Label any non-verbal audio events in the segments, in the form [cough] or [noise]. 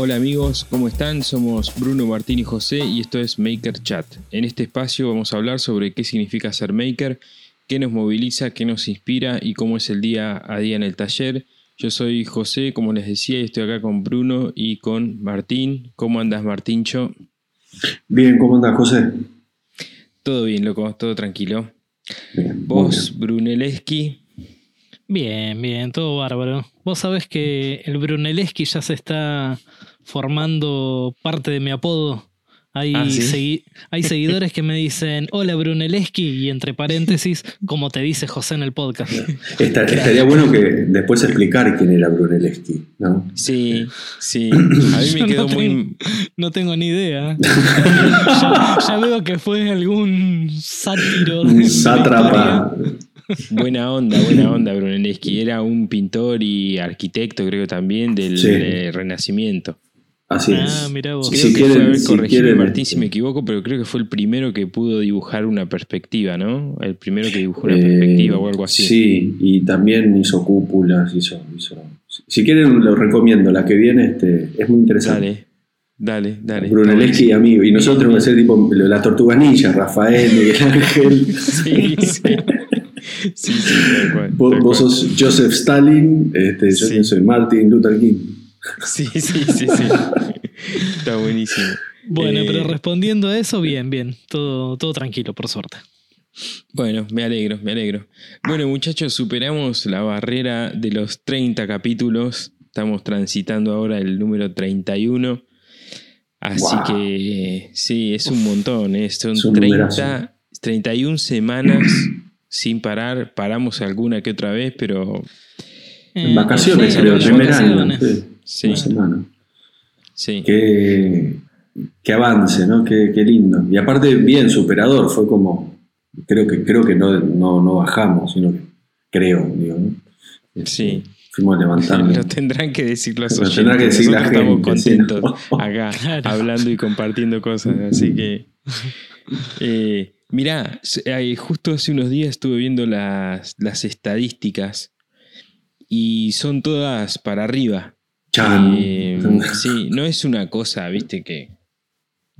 Hola amigos, ¿cómo están? Somos Bruno, Martín y José y esto es Maker Chat. En este espacio vamos a hablar sobre qué significa ser maker, qué nos moviliza, qué nos inspira y cómo es el día a día en el taller. Yo soy José, como les decía, y estoy acá con Bruno y con Martín. ¿Cómo andas, Martíncho? Bien, ¿cómo andas, José? Todo bien, loco, todo tranquilo. Vos, Brunelleschi. Bien, bien, todo bárbaro. Vos sabés que el Brunelleschi ya se está formando parte de mi apodo. Hay, Ah, ¿sí? hay seguidores que me dicen, hola Brunelleschi, y entre paréntesis, como te dice José en el podcast. [laughs] Esta- Estaría bueno que después explicar quién era Brunelleschi, ¿no? Sí, sí. [clears throat] A mí me quedó no muy. tengo- [laughs] No tengo ni idea. [laughs] ya, ya veo que fue algún sátiro. Un sátrapa. Buena onda, buena onda, Brunelleschi. Era un pintor y arquitecto, creo también, del Sí. eh, Renacimiento. Así Ah, es. mirá vos. Creo si que fue, a quieren, ver, si quieren, Martín, si este, me equivoco, pero creo que fue el primero que pudo dibujar una perspectiva, ¿no? El primero que dibujó una eh, perspectiva o algo así. Sí, y también hizo cúpulas, hizo, hizo- Si quieren, lo recomiendo. La que viene este, es muy interesante. Dale, dale, dale. Brunelleschi y amigo. Y nosotros vamos a ser tipo las tortugas ninja, Rafael, Miguel Ángel. [laughs] Sí, sí. Sí, sí, tal cual, Vos, tal vos cual. sos Joseph Stalin, este, yo Sí. soy Martin Luther King. Sí, sí, sí, sí. Está buenísimo. Bueno, Eh, pero respondiendo a eso, bien, bien. Todo, todo tranquilo, por suerte. Bueno, me alegro, me alegro. Bueno, muchachos, superamos la barrera de los 30 capítulos. Estamos transitando ahora el número 31. Así Wow. que sí, es un montón. ¿eh? Son Es un 30, 31 semanas sin parar. Paramos alguna que otra vez, pero En Eh, vacaciones, sí, creo, en primer año. vacaciones. sí, sí, una semana. sí. Qué, qué avance, ¿no? Qué, qué lindo. Y aparte, bien superador, fue como. Creo que, creo que no, no, no bajamos, sino que creo, digo, ¿no? Sí. Fuimos [laughs] levantando. Lo tendrán que decir los Lo oyentes. tendrá que decir la estamos gente, sí, contentos ¿no? acá Claro. [laughs] hablando y compartiendo cosas. Así que. Eh, mirá, justo hace unos días estuve viendo las, las estadísticas y son todas para arriba. Chan. Eh, [laughs] sí, no es una cosa, viste, que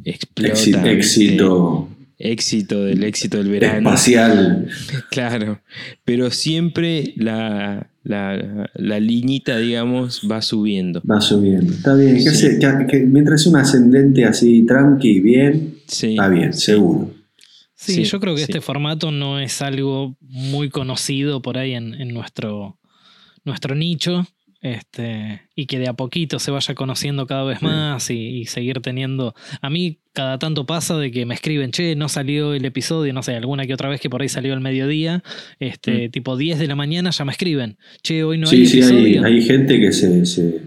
explota. Éxito, ¿viste? éxito Éxito del éxito del verano. espacial. [laughs] Claro, pero siempre la, la, la liñita, digamos, va subiendo. Va subiendo. Está bien. ¿Qué Sí. hace? Que- que mientras es un ascendente así, tranqui, bien, Sí, está bien, sí. seguro. Sí, Sí, yo creo que sí. este formato no es algo muy conocido por ahí en, en nuestro, nuestro nicho. Este, y que de a poquito se vaya conociendo cada vez Sí. más y, y seguir teniendo. A mí, cada tanto pasa de que me escriben, che, no salió el episodio, no sé, alguna que otra vez que por ahí salió al mediodía, este, Mm. tipo 10 de la mañana ya me escriben, che, hoy no sí, hay sí, hay, episodio. hay gente que se, se-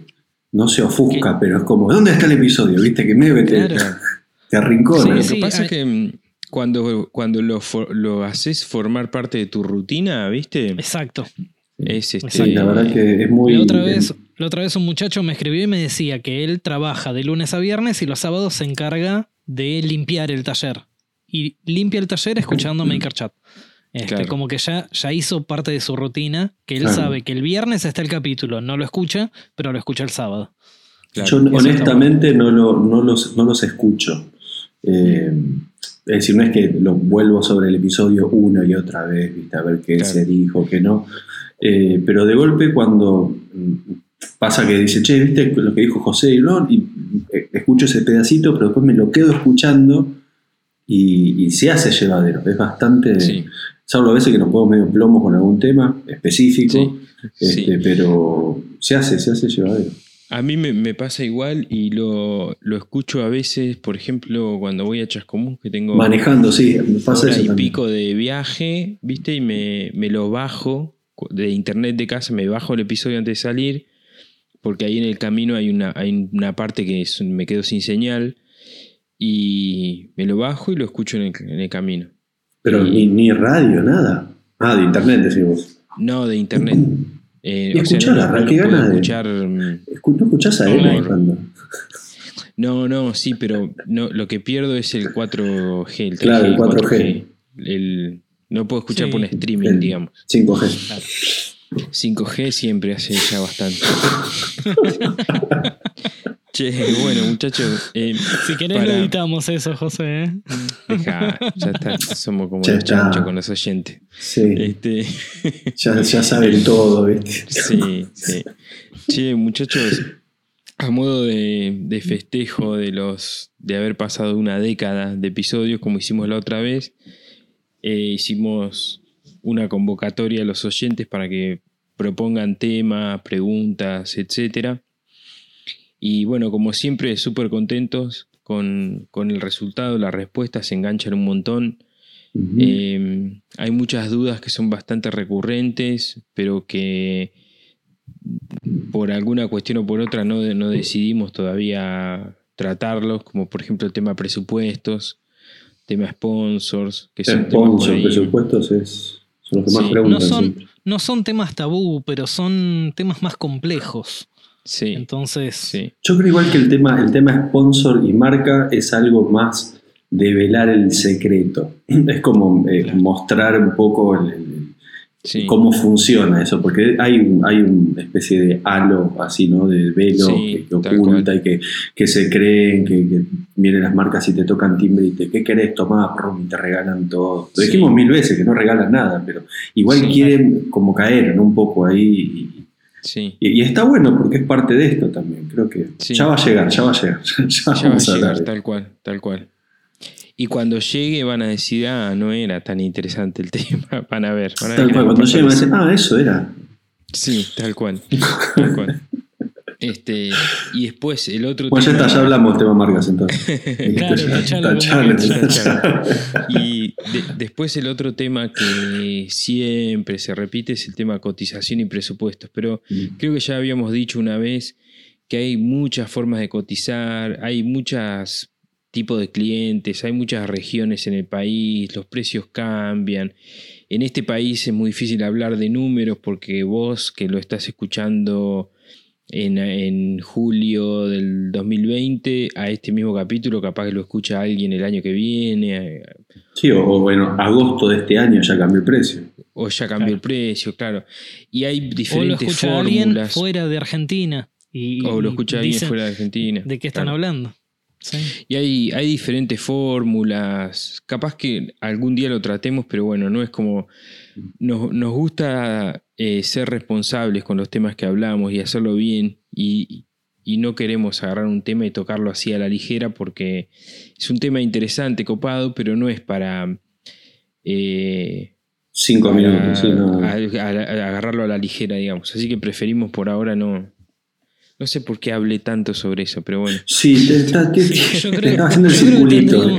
no se ofusca, pero es como, ¿dónde está el episodio? ¿Viste? Que medio que te, Claro. te arrincona. Sí, Lo sí. que pasa hay- es que mm, cuando, cuando lo, for- lo haces formar parte de tu rutina, ¿viste? Exacto. Es este. Sí, la verdad que es muy. La otra, vez, la otra vez un muchacho me escribió y me decía que él trabaja de lunes a viernes y los sábados se encarga de limpiar el taller. Y limpia el taller escuchando Maker Chat. Este, Claro. Como que ya, ya hizo parte de su rutina, que él Claro. sabe que el viernes está el capítulo, no lo escucha, pero lo escucha el sábado. claro. Yo honestamente no, lo- no, los, no los escucho. Eh, es decir, no es que lo vuelvo sobre el episodio una y otra vez, ¿viste? a ver qué Claro. se dijo, qué no. Eh, pero de golpe cuando mm, pasa que dice, che, ¿viste lo que dijo José? Y, no, y eh, escucho ese pedacito, pero después me lo quedo escuchando y, y se hace llevadero. Es bastante... Sí, Salvo a veces que nos ponemos medio plomo con algún tema específico, sí, sí. este, pero se hace, se hace llevadero. A mí me, me pasa igual y lo, lo escucho a veces, por ejemplo, cuando voy a Chascomús, que tengo Manejando, sí, me pasa hora eso y también. pico de viaje, ¿viste? Y me, me lo bajo de internet de casa, me bajo el episodio antes de salir, porque ahí en el camino hay una, hay una parte que es- me quedo sin señal, y me lo bajo y lo escucho en el, en el camino. Pero Y- ni, ni radio, nada. Ah, de internet decimos. No, de internet. [clears throat] Eh, Y o sea, no, qué gana de- escuchar. mm, ¿No escuchás a él No, cuando? No, no, sí, pero no, lo que pierdo es el 4G. El 3G, Claro, el 4G. El- no puedo escuchar Sí. por un streaming, El digamos. 5G. 5G siempre hace ya bastante. [laughs] Che, bueno, muchachos. eh, Si querés Para- lo editamos eso, José. ¿eh? deja, ya está, somos como Ya los chanchos con los oyentes. Sí, Este, ya, ya saben todo, ¿viste? sí, sí. Che, muchachos, a modo de, de festejo de los de haber pasado una década de episodios, como hicimos la otra vez, eh, hicimos una convocatoria a los oyentes para que propongan temas, preguntas, etcétera. Y bueno, como siempre, súper contentos con, con el resultado, las respuestas se enganchan un montón. Eh, hay muchas dudas que son bastante recurrentes, pero que por alguna cuestión o por otra no, no decidimos todavía tratarlos, como por ejemplo el tema presupuestos, tema sponsors, que son Sponsor, presupuestos es, son los que más Sí. preguntan. No son, no son temas tabú, pero son temas más complejos. Sí, Entonces, sí, Yo creo igual que el tema, el tema sponsor y marca es algo más de velar el secreto. Es como eh, Claro. mostrar un poco el- el- sí. cómo funciona eso, porque hay, un- hay una especie de halo así, ¿no? De velo Sí, que, oculta cual. y que, que se creen, que, que vienen las marcas y te tocan timbre y te, ¿qué querés? Tomá, prum, y te regalan todo. Lo Sí. dijimos mil veces que no regalan nada, pero igual Sí. quieren como caer ¿no? un poco ahí. Sí. Y, y está bueno porque es parte de esto también. Creo que Sí. ya va a llegar, ya va a llegar. [laughs] Ya, Ya va a llegar, tal cual, tal cual. Y cuando llegue van a decir, ah, no era tan interesante el [laughs] tema. Van a ver. Van a ver Tal cual, cuando pasa lleguen van a decir, ah, eso era. Sí, tal cual. [laughs] Tal cual. Este, y después el otro Bueno, ya tema- está, ya hablamos del tema marcas entonces. [laughs] Claro, Ya- tachalo tachalo, tachalo. Y de- después el otro tema que siempre se repite es el tema cotización y presupuestos. Pero creo que ya habíamos dicho una vez que hay muchas formas de cotizar, hay muchos tipos de clientes, hay muchas regiones en el país, los precios cambian. En este país es muy difícil hablar de números porque vos que lo estás escuchando en, en julio del 2020 a este mismo capítulo, capaz que lo escucha alguien el año que viene, Sí, o, o bueno, agosto de este año ya cambió el precio. o ya cambió Claro. el precio, claro. Y hay o lo diferentes escucha alguien fórmulas. fuera de Argentina. Y, O lo y escucha alguien fuera de Argentina. ¿De qué están Claro. hablando? Sí. Y hay, hay diferentes fórmulas. Capaz que algún día lo tratemos, pero bueno, no es como. Nos, nos gusta eh, ser responsables con los temas que hablamos y hacerlo bien. Y, y no queremos agarrar un tema y tocarlo así a la ligera porque es un tema interesante, copado, pero no es para. eh, Cinco para minutos, sí, no. a- a- a- agarrarlo a la ligera, digamos. Así que preferimos por ahora no. No sé por qué hablé tanto sobre eso, pero bueno. Sí, te, está- te- [laughs] estaba haciendo el circulito.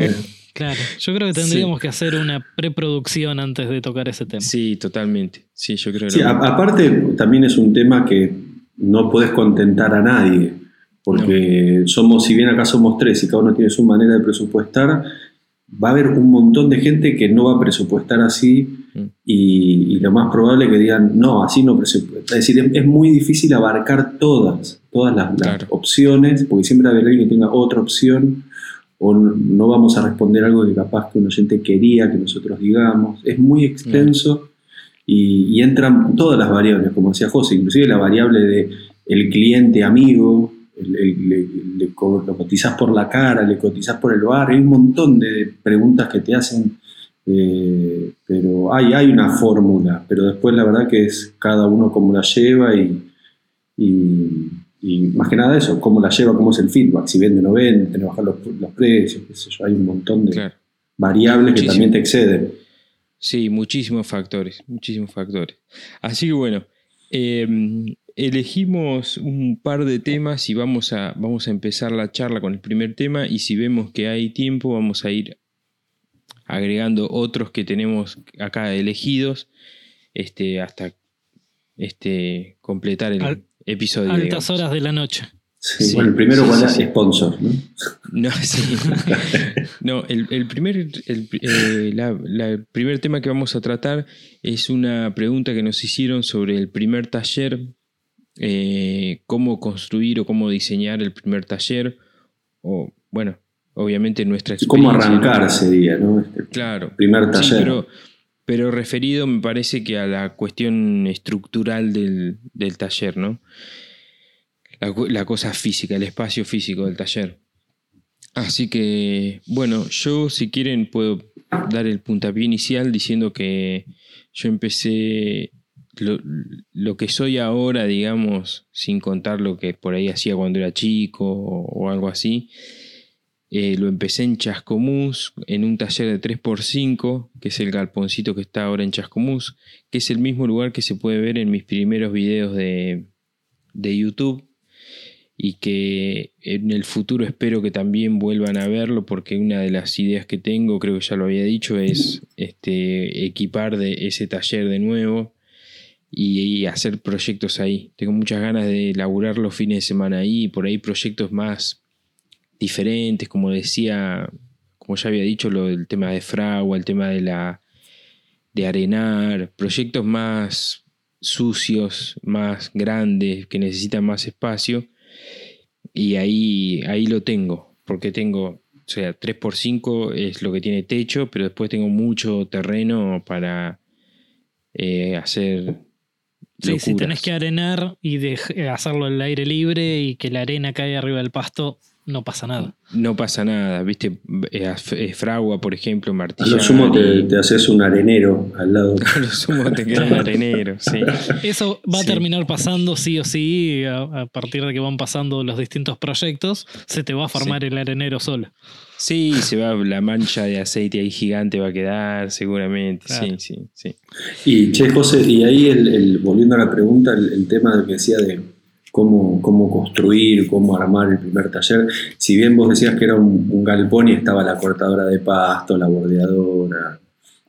Claro, yo creo que tendríamos que hacer una preproducción antes de tocar ese tema. Sí, totalmente. Sí, yo creo que Sí, a- aparte también es un tema que no podés contentar a nadie, porque somos, si bien acá somos tres y cada uno tiene su manera de presupuestar, va a haber un montón de gente que no va a presupuestar así Mm. y, y lo más probable es que digan, no, así no presupuesta. Es decir, es, es muy difícil abarcar todas, todas las, las Claro. opciones, porque siempre va a haber alguien que tenga otra opción o no, vamos a responder algo que capaz que un oyente quería que nosotros digamos. Es muy extenso y, y entran todas las variables, como decía José, inclusive la variable de el cliente amigo, el- el- le, le lo cotizás por la cara, le cotizás por el bar, hay un montón de preguntas que te hacen, eh, pero hay, hay una fórmula, pero después la verdad que es cada uno cómo la lleva y, y- y más que nada eso, cómo la lleva, cómo es el feedback, si vende o no vende, tenés que bajar los, los precios, qué sé yo, hay un montón de Claro. variables que también te exceden. Sí, muchísimos factores, muchísimos factores. Así que bueno, eh, elegimos un par de temas y vamos a, vamos a empezar la charla con el primer tema y si vemos que hay tiempo vamos a ir agregando otros que tenemos acá elegidos este, hasta este, completar el Al- episodio. Altas digamos. horas de la noche. Sí, Sí, bueno, el primero sí, cuál sí, sponsor, ¿no? No, [laughs] sí. No, el, el primer, el, eh, la- la- el primer tema que vamos a tratar es una pregunta que nos hicieron sobre el primer taller, eh, cómo construir o cómo diseñar el primer taller, o bueno, obviamente nuestra Cómo experiencia. arrancar sería, ¿no? Este Claro. primer Sí, taller. pero, pero referido me parece que a la cuestión estructural del, del taller, ¿no? la, cosa física, el espacio físico del taller. Así que, bueno, yo si quieren puedo dar el puntapié inicial diciendo que yo empecé lo, que soy ahora, digamos, sin contar lo que por ahí hacía cuando era chico o, algo así, eh, lo empecé en Chascomús, en un taller de 3x5, que es el galponcito que está ahora en Chascomús, que es el mismo lugar que se puede ver en mis primeros videos de, de YouTube y que en el futuro espero que también vuelvan a verlo porque una de las ideas que tengo, creo que ya lo había dicho, es este, equipar de ese taller de nuevo y, hacer proyectos ahí. Tengo muchas ganas de laburar los fines de semana ahí, y por ahí proyectos más diferentes, como decía, como ya había dicho, lo del tema de fragua, el tema de la de arenar, proyectos más sucios, más grandes, que necesitan más espacio. Y ahí, ahí lo tengo, porque tengo, o sea, 3x5 es lo que tiene techo, pero después tengo mucho terreno para eh, hacer Sí, si tenés que arenar y eh, hacerlo al aire libre y que la arena caiga arriba del pasto, no pasa nada. No pasa nada, viste, eh, eh, fragua, por ejemplo, martillo. A lo sumo te, haces un arenero al lado. [laughs] A lo sumo te queda un arenero, sí. Eso va a terminar pasando sí o sí, a, partir de que van pasando los distintos proyectos, se te va a formar el arenero solo. Sí, se va, la mancha de aceite ahí gigante va a quedar, seguramente. Sí, sí, sí. Y che, José, y ahí el, volviendo a la pregunta, el, tema que decía de cómo, cómo construir, cómo armar el primer taller. Si bien vos decías que era un, galpón y estaba la cortadora de pasto, la bordeadora,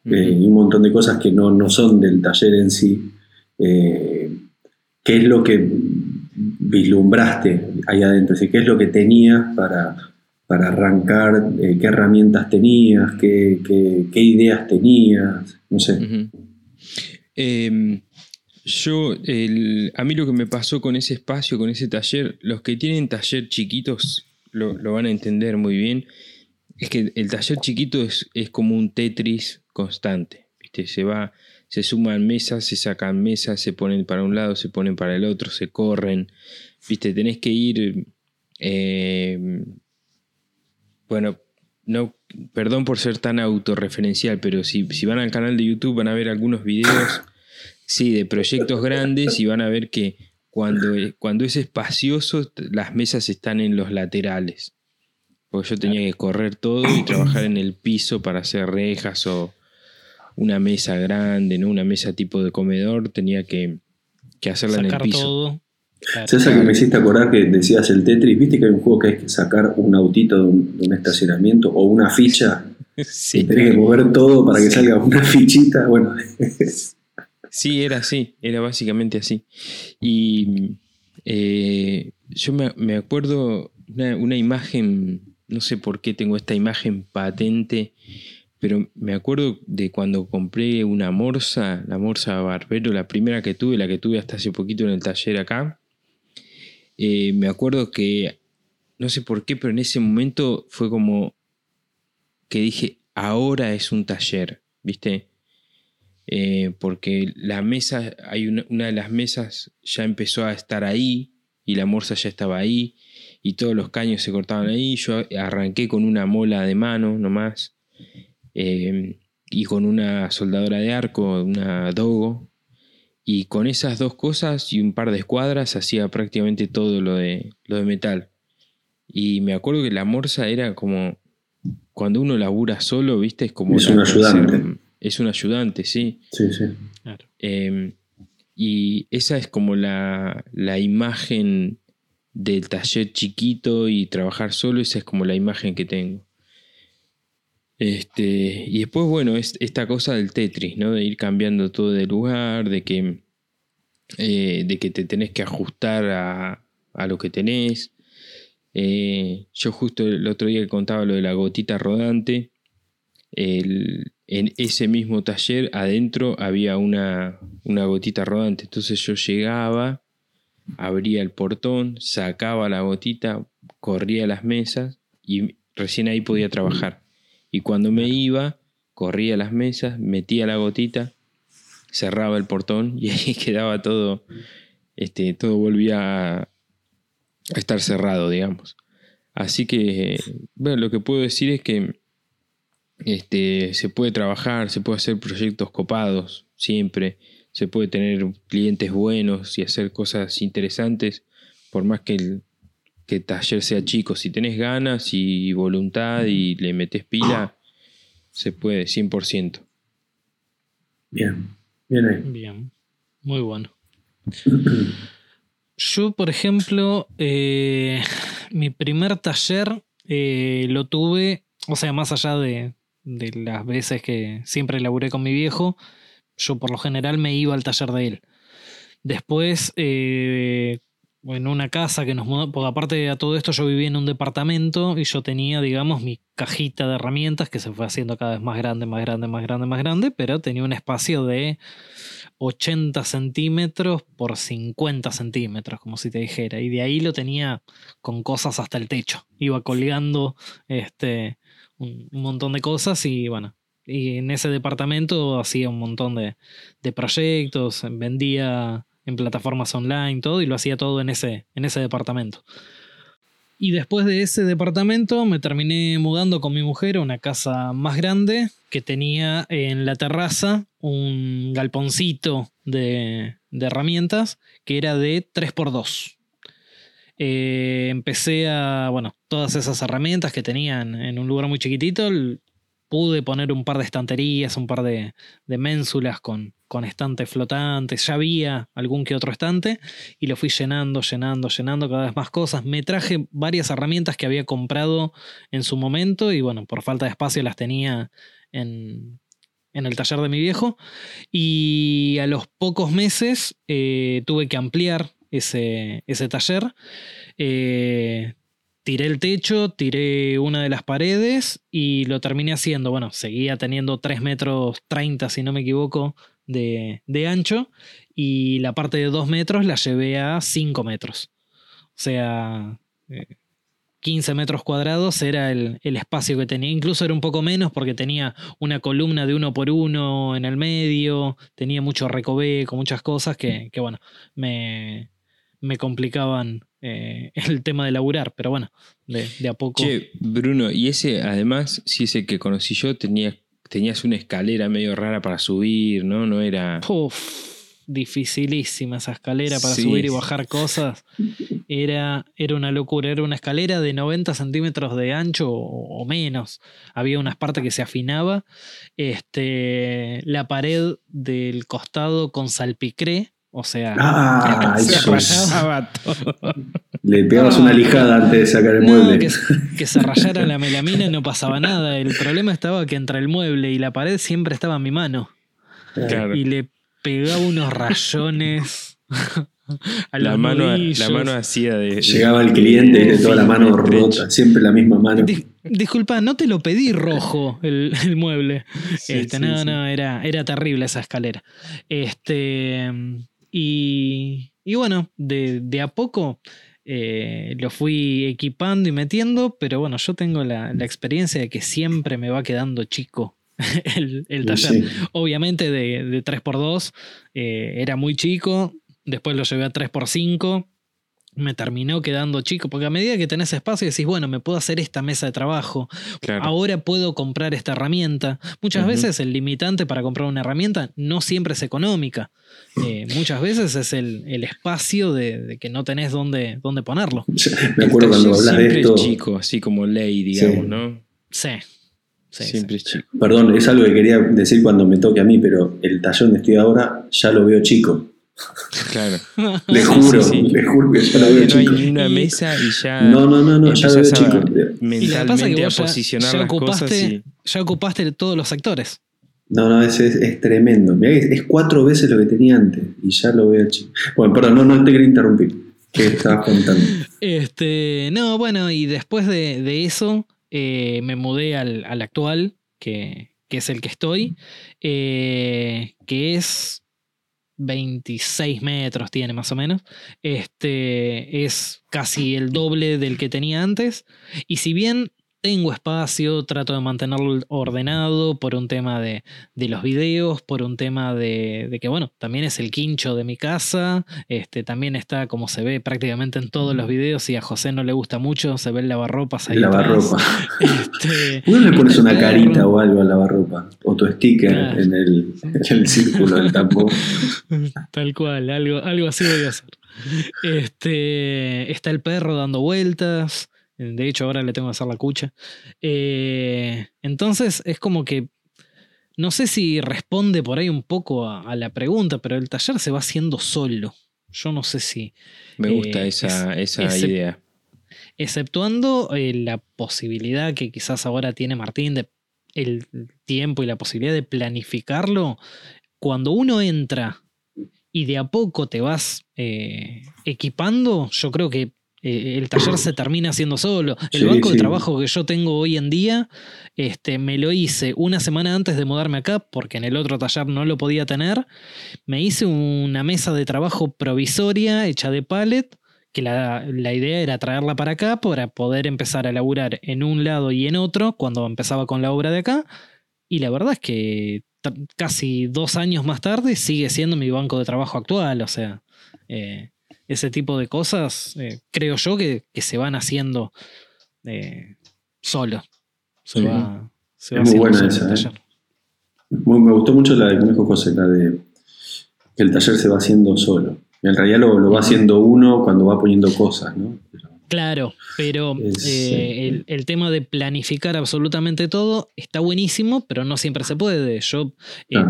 eh, y un montón de cosas que no, no son del taller en sí, eh, ¿qué es lo que vislumbraste ahí adentro? ¿Qué es lo que tenías para para arrancar, eh, qué herramientas tenías, qué, ideas tenías, no sé. Yo, a mí lo que me pasó con ese espacio, con ese taller, los que tienen taller chiquitos lo, van a entender muy bien, es que el taller chiquito es, como un Tetris constante, ¿viste? Se va, se suman mesas, se sacan mesas, se ponen para un lado, se ponen para el otro, se corren, ¿viste? Tenés que ir... Eh, bueno, no, perdón por ser tan autorreferencial, pero si, van al canal de YouTube van a ver algunos videos, sí, de proyectos grandes y van a ver que cuando, cuando es espacioso las mesas están en los laterales. Porque yo tenía que correr todo y trabajar en el piso para hacer rejas o una mesa grande, ¿no? Una mesa tipo de comedor, tenía que, que hacerla en el piso. César, que me hiciste acordar que decías el Tetris, viste que hay un juego que hay que sacar un autito de un, estacionamiento o una ficha. [laughs] Sí. Y tenés que mover todo para que salga una fichita. Bueno. [laughs] Sí, era así, era básicamente así. Y eh, yo me, acuerdo una, una, imagen, no sé por qué tengo esta imagen patente, pero me acuerdo de cuando compré una morsa, la morsa Barbero, la primera que tuve, la que tuve hasta hace poquito en el taller acá. Eh, me acuerdo que, no sé por qué, pero en ese momento fue como que dije, ahora es un taller, ¿viste? Eh, porque la mesa, hay una, de las mesas ya empezó a estar ahí y la morsa ya estaba ahí y todos los caños se cortaban ahí. Yo arranqué con una mola de mano nomás eh, y con una soldadora de arco, una dogo, y con esas dos cosas y un par de escuadras hacía prácticamente todo lo de, lo de metal. Y me acuerdo que la morsa era como, cuando uno labura solo, viste, es como... Es un ayudante. Es un ayudante, sí. Sí, sí. Em, y esa es como la, la imagen del taller chiquito y trabajar solo, esa es como la imagen que tengo. Este, y después, bueno, es esta cosa del Tetris, ¿no? De ir cambiando todo de lugar, de que, eh, de que te tenés que ajustar a, a lo que tenés. Eh, yo justo el otro día que contaba lo de la gotita rodante, en ese mismo taller adentro había una, una gotita rodante. Entonces yo llegaba, abría el portón, sacaba la gotita, corría las mesas y recién ahí podía trabajar. Y cuando me iba, corría las mesas, metía la gotita, cerraba el portón y ahí [laughs] quedaba todo, este, todo volvía a estar cerrado, digamos. Así que, bueno, lo que puedo decir es que este, se puede trabajar, se puede hacer proyectos copados siempre, se puede tener clientes buenos y hacer cosas interesantes, por más que el, que taller sea chico. Si tenés ganas y voluntad y le metes pila, se puede, 100%. Bien, bien ahí. Bien, muy bueno. Yo, por ejemplo, eh, mi primer taller eh, lo tuve, o sea, más allá de, de las veces que siempre laburé con mi viejo, yo por lo general me iba al taller de él. Después, eh, en una casa que nos mudó, porque aparte de todo esto yo vivía en un departamento y yo tenía, digamos, mi cajita de herramientas que se fue haciendo cada vez más grande, más grande, más grande, más grande, pero tenía un espacio de 80 centímetros por 50 centímetros, como si te dijera, y de ahí lo tenía con cosas hasta el techo, iba colgando este, un, montón de cosas y bueno, y en ese departamento hacía un montón de, de proyectos, vendía en plataformas online, todo, y lo hacía todo en ese, en ese departamento. Y después de ese departamento me terminé mudando con mi mujer a una casa más grande que tenía en la terraza un galponcito de, de herramientas que era de 3x2. Eh, empecé a, bueno, todas esas herramientas que tenían en un lugar muy chiquitito, pude poner un par de estanterías, un par de, de ménsulas con, con estantes flotantes, ya había algún que otro estante y lo fui llenando, llenando, llenando cada vez más cosas. Me traje varias herramientas que había comprado en su momento y bueno, por falta de espacio las tenía en, en el taller de mi viejo y a los pocos meses eh, tuve que ampliar ese, ese taller. Eh, tiré el techo, tiré una de las paredes y lo terminé haciendo. Bueno, seguía teniendo 3 metros 30, si no me equivoco, de, ancho y la parte de 2 metros la llevé a 5 metros. O sea, 15 eh, metros cuadrados era el, espacio que tenía. Incluso era un poco menos porque tenía una columna de uno por uno en el medio, tenía mucho recoveco, muchas cosas que, que bueno, me, me complicaban eh, [laughs] el tema de laburar, pero bueno, de, a poco. Che, Bruno, y ese además, si ese que conocí yo, tenía, tenías una escalera medio rara para subir, ¿no? No era. Uf, dificilísima esa escalera para subir y bajar cosas. Era, era una locura, era una escalera de 90 centímetros de ancho o, menos. Había unas partes que se afinaba. Este, la pared del costado con salpicré o sea, ah, [laughs] se rayaba todo. Le pegabas una lijada antes de sacar el mueble. Que, se rayara la [laughs] melamina y no pasaba nada. El problema estaba que entre el mueble y la pared siempre estaba mi mano. Y le pegaba unos rayones. [laughs] A la, mano, la mano hacía de, Llegaba el cliente y toda la mano rota, siempre la misma mano. disculpa, no te lo pedí rojo el, mueble. este, no, no, era, era terrible esa escalera. Este. Y, bueno, de, a poco eh, lo fui equipando y metiendo, pero bueno, yo tengo la, experiencia de que siempre me va quedando chico [laughs] el, taller. Obviamente de, 3x2 eh, era muy chico, después lo llevé a 3x5 me terminó quedando chico, porque a medida que tenés espacio decís, bueno, me puedo hacer esta mesa de trabajo, ahora puedo comprar esta herramienta. Muchas veces el limitante para comprar una herramienta no siempre es económica, eh, muchas veces es el, espacio de, que no tenés dónde, dónde ponerlo. Me acuerdo cuando hablas de esto. Es chico, así como ley, digamos, ¿no? Sí. siempre es chico. Perdón, es algo que quería decir cuando me toque a mí, pero el taller donde estoy ahora ya lo veo chico. Claro. [laughs] le juro, le juro que ya lo veo No hay ni una mesa y ya. No, no, no, no ya lo veo chico. Mentalmente y a posicionar las cosas. Ya ocupaste todos los sectores. No, no, es, es, tremendo. Es, cuatro veces lo que tenía antes y ya lo veo chico. Bueno, perdón, no, no te quería interrumpir. ¿Qué estabas contando? [laughs] Este, no, bueno, y después de, de eso eh, me mudé al, al actual, que, que, es el que estoy, eh, que es 26 metros tiene más o menos. Este es casi el doble del que tenía antes. Y si bien tengo espacio, trato de mantenerlo ordenado por un tema de, los videos, por un tema de, que, bueno, también es el quincho de mi casa, este, también está como se ve prácticamente en todos los videos y a José no le gusta mucho, se ve el lavarropas ahí. El lavarropa. [laughs] Este, ¿Uno le pones una carita o algo al lavarropa? O tu sticker en, el, círculo del tambor. [laughs] Tal cual, algo, algo así voy a hacer. Este, está el perro dando vueltas. De hecho, ahora le tengo que hacer la cucha. Eh, entonces, es como que. No sé si responde por ahí un poco a, la pregunta, pero el taller se va haciendo solo. Yo no sé si. Me gusta eh, esa, esa idea. Exceptuando eh, la posibilidad que quizás ahora tiene Martín de el tiempo y la posibilidad de planificarlo. Cuando uno entra y de a poco te vas equipando, yo creo que eh, el taller se termina haciendo solo. El banco de trabajo que yo tengo hoy en día, este, me lo hice una semana antes de mudarme acá, porque en el otro taller no lo podía tener. Me hice una mesa de trabajo provisoria hecha de pallet, que la, la idea era traerla para acá para poder empezar a laburar en un lado y en otro cuando empezaba con la obra de acá. Y la verdad es que casi dos años más tarde sigue siendo mi banco de trabajo actual, o sea. Eh, ese tipo de cosas, eh, creo yo que, se van haciendo eh, solo. Se va, se es muy buena esa. ¿eh? me gustó mucho la de que dijo José, la de que el taller se va haciendo solo. En realidad lo, va haciendo uno cuando va poniendo cosas, ¿no? Claro, pero el, tema de planificar absolutamente todo está buenísimo, pero no siempre se puede. Yo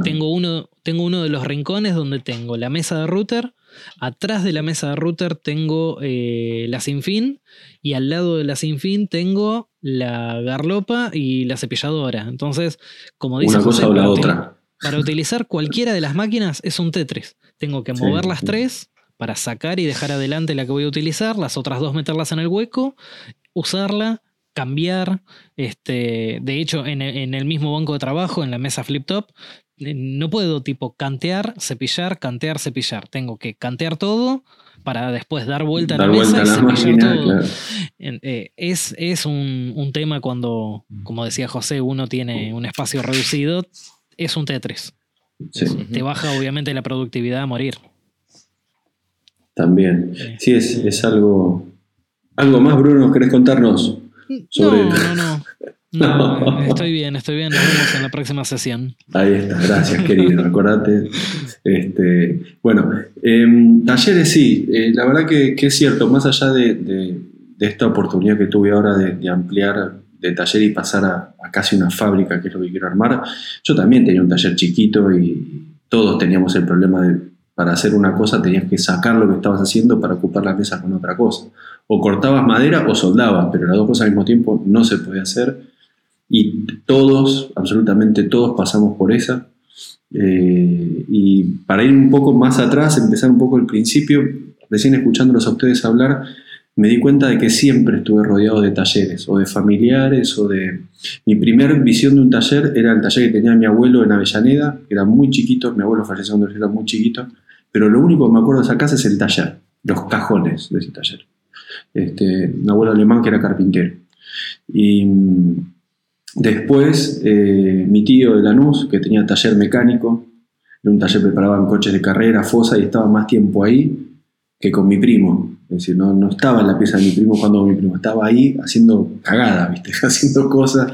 tengo, uno, tengo uno de los rincones donde tengo la mesa de router, Atrás de la mesa de router tengo eh, la Sinfín y al lado de la Sinfín tengo la garlopa y la cepilladora. Entonces, como dice Una cosa o la otra. Para utilizar cualquiera de las máquinas es un Tetris. Tengo que mover las tres para sacar y dejar adelante la que voy a utilizar, las otras dos meterlas en el hueco, usarla, cambiar. Este, de hecho, en el mismo banco de trabajo, en la mesa flip top, eh, no puedo tipo cantear, cepillar, cantear, cepillar. Tengo que cantear todo para después dar vuelta a la mesa y cepillar todo. Eh, es, es un, tema cuando, como decía José, uno tiene un espacio reducido, es un Tetris. Te baja obviamente la productividad a morir. También. Sí, es, es algo. ¿Algo más, Bruno? ¿Querés contarnos? Sobre... No, no, no. [laughs] No, estoy bien, estoy bien. Nos vemos en la próxima sesión. Ahí está, gracias, querido. Acordate. Este, bueno, em, talleres sí, eh, la verdad que, es cierto, más allá de, esta oportunidad que tuve ahora de, ampliar de taller y pasar a, casi una fábrica, que es lo que quiero armar, yo también tenía un taller chiquito y todos teníamos el problema de para hacer una cosa tenías que sacar lo que estabas haciendo para ocupar la mesa con otra cosa. O cortabas madera o soldabas, pero las dos cosas al mismo tiempo no se puede hacer y todos, absolutamente todos pasamos por esa. Eh, y para ir un poco más atrás, empezar un poco el principio, recién escuchándolos a ustedes hablar, me di cuenta de que siempre estuve rodeado de talleres, o de familiares, o de... Mi primera visión de un taller era el taller que tenía mi abuelo en Avellaneda, que era muy chiquito, mi abuelo falleció cuando era muy chiquito, pero lo único que me acuerdo de esa casa es el taller, los cajones de ese taller. Este, un abuelo alemán que era carpintero. Y Después, eh, mi tío de Lanús, que tenía taller mecánico, en un taller preparaban coches de carrera, fosa, y estaba más tiempo ahí que con mi primo. Es decir, no, no estaba en la pieza de mi primo cuando mi primo estaba ahí haciendo cagada, ¿viste? [laughs] haciendo cosas.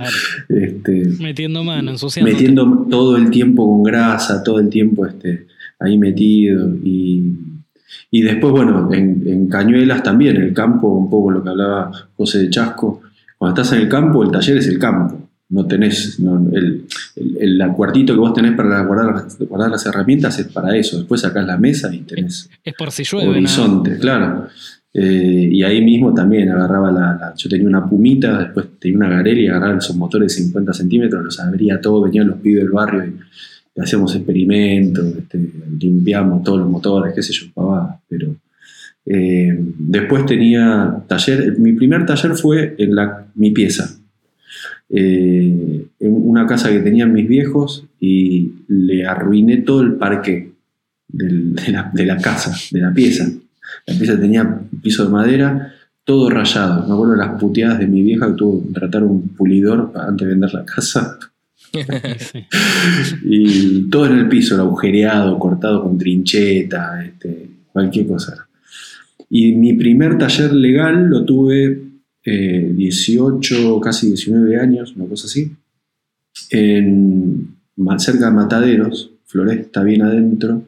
Este, metiendo mano, ensuciando. Metiendo todo el tiempo con grasa, todo el tiempo este, ahí metido. Y, y después, bueno, en, en, Cañuelas también, en el campo, un poco lo que hablaba José de Chasco. Cuando estás en el campo, el taller es el campo no tenés, el, el, cuartito que vos tenés para guardar, guardar, las herramientas es para eso. Después sacás la mesa y tenés es por si llueve, horizonte, claro. Eh, y ahí mismo también agarraba la, Yo tenía una pumita, después tenía una garela y agarraba esos motores de 50 centímetros, los abría todo, venían los pibes del barrio y, hacíamos experimentos, este, limpiamos todos los motores, qué sé yo, papá, pero. Eh, después tenía taller, mi primer taller fue en la, mi pieza, eh, en una casa que tenían mis viejos y le arruiné todo el parque de, la, casa, de la pieza. La pieza tenía piso de madera, todo rayado. Me acuerdo de las puteadas de mi vieja que tuvo que tratar un pulidor antes de vender la casa. [laughs] Sí. y todo en el piso, el agujereado, cortado con trincheta, este, cualquier cosa. Y mi primer taller legal lo tuve eh, 18, casi 19 años, una cosa así, en, cerca de Mataderos, Floresta, bien adentro,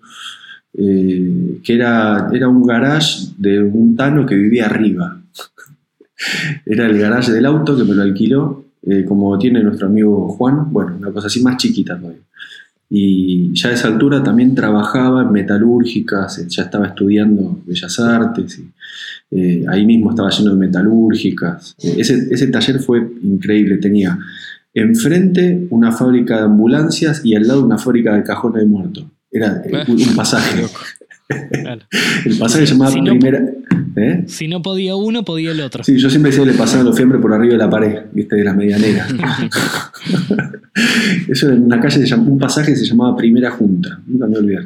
eh, que era, era un garage de un tano que vivía arriba. [laughs] Era el garage del auto que me lo alquiló, eh, como tiene nuestro amigo Juan, bueno, una cosa así más chiquita todavía. Y ya a esa altura también trabajaba en metalúrgicas, eh, ya estaba estudiando Bellas Artes, y, eh, ahí mismo estaba lleno de metalúrgicas. Ese, ese taller fue increíble, tenía enfrente una fábrica de ambulancias y al lado una fábrica de cajones de muertos. Era eh, [laughs] un pasaje. [laughs] El pasaje se llamaba Si no- primera. ¿Eh? Si no podía uno, podía el otro. Sí, yo siempre decía que le pasaban los fiambres por arriba de la pared, viste, de la medianera. [laughs] Eso en una calle, un pasaje se llamaba Primera Junta, nunca me olvidar.